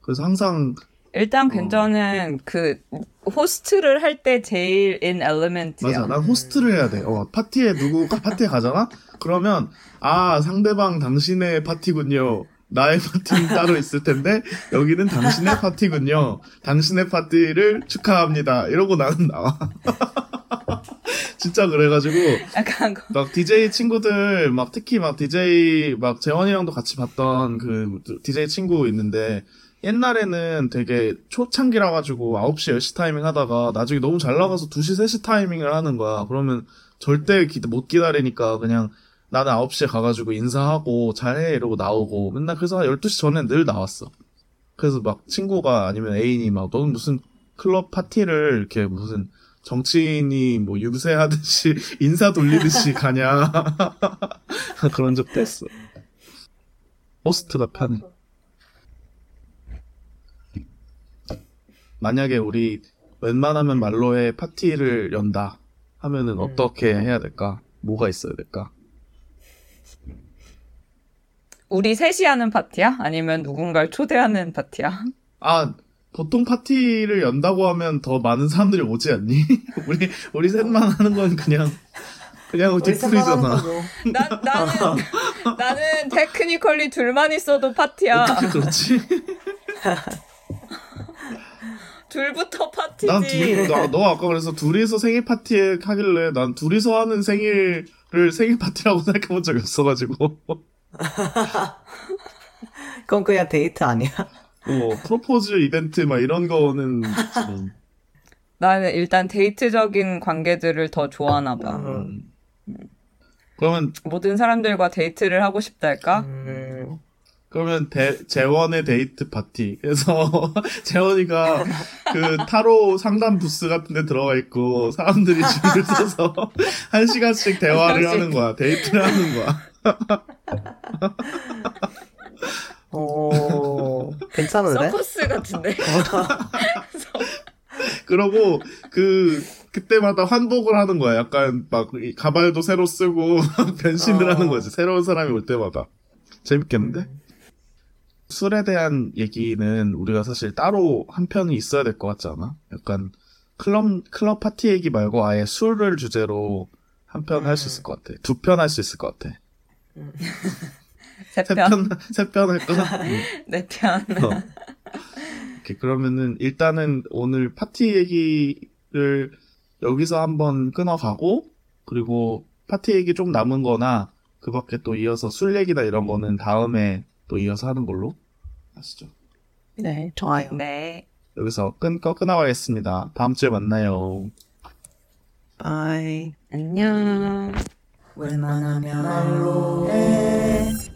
그래서 항상 일단 어. 괜찮은 그 호스트를 할 때 제일 in element야. 맞아 난 호스트를 해야 돼. 어 파티에 누구 파티에 가잖아. 그러면 아 상대방 당신의 파티군요. 나의 파티는 따로 있을 텐데 여기는 당신의 파티군요. 당신의 파티를 축하합니다. 이러고 나는 나와. [LAUGHS] 진짜 그래가지고 약간 그- 막 DJ 친구들 막 특히 막 DJ 막 재원이랑도 같이 봤던 그 DJ 친구 있는데 옛날에는 되게 초창기라 가지고 9시 10시 타이밍 하다가 나중에 너무 잘 나가서 2시 3시 타이밍을 하는 거야. 그러면 절대 기- 못 기다리니까 그냥 나는 9시에 가가지고 인사하고 잘해 이러고 나오고 맨날 그래서 한 12시 전에 늘 나왔어. 그래서 막 친구가 아니면 애인이 막 너는 무슨 클럽 파티를 이렇게 무슨 정치인이 뭐 유세하듯이 [LAUGHS] 인사 돌리듯이 가냐 [LAUGHS] 그런 적도 했어. 호스트가 편해. 만약에 우리 웬만하면 말로의 파티를 연다 하면은 어떻게 해야 될까? 뭐가 있어야 될까? 우리 셋이 하는 파티야? 아니면 누군가를 초대하는 파티야? 아 보통 파티를 연다고 하면 더 많은 사람들이 오지 않니? [LAUGHS] 우리 우리 셋만 하는 건 그냥 그냥. 난 나는 [LAUGHS] 나는 테크니컬리 둘만 있어도 파티야. 어떻게 그렇지? [LAUGHS] 둘부터 파티지. 난 둘, 나, 너 아까 그래서 둘이서 생일 파티 하길래 난 둘이서 하는 생일을 생일 파티라고 생각해본 적이 없어가지고 [LAUGHS] 그건 그냥 데이트 아니야? 뭐 프로포즈 이벤트 막 이런 거는 좀, 나는 일단 데이트적인 관계들을 더 좋아하나 봐. 음, 그러면 모든 사람들과 데이트를 하고 싶달까? 음, 그러면 대, 재원의 데이트 파티. 그래서 [LAUGHS] 재원이가 그 타로 상담 부스 같은 데 들어가 있고 사람들이 [LAUGHS] 줄을 서서 한 시간씩 대화를 하는 거야. 데이트를 하는 거야 오, 괜찮은데? 서커스 같은데. 그러고 그 그때마다 환복을 하는 거야. 약간 막이 가발도 새로 쓰고 [LAUGHS] 변신을 어. 하는 거지. 새로운 사람이 올 때마다 재밌겠는데? 술에 대한 얘기는 우리가 사실 따로 한 편이 있어야 될 것 같지 않아? 약간 클럽 클럽 파티 얘기 말고 아예 술을 주제로 한 편 할수 있을 것 같아. 두 편 할 수 있을 것 같아. [LAUGHS] 세세 편, 편세편 할까? 응. [LAUGHS] 네 편. 어. 오케이, 그러면은 일단은 오늘 파티 얘기를 여기서 한번 끊어가고 그리고 파티 얘기 좀 남은 거나 그 밖에 또 이어서 술 얘기나 이런 거는 다음에 또 이어서 하는 걸로 하시죠. 네, 좋아요. 네. 여기서 끊고 끊어가겠습니다. 다음 주에 만나요. Bye. 안녕. 웬만하면 알로에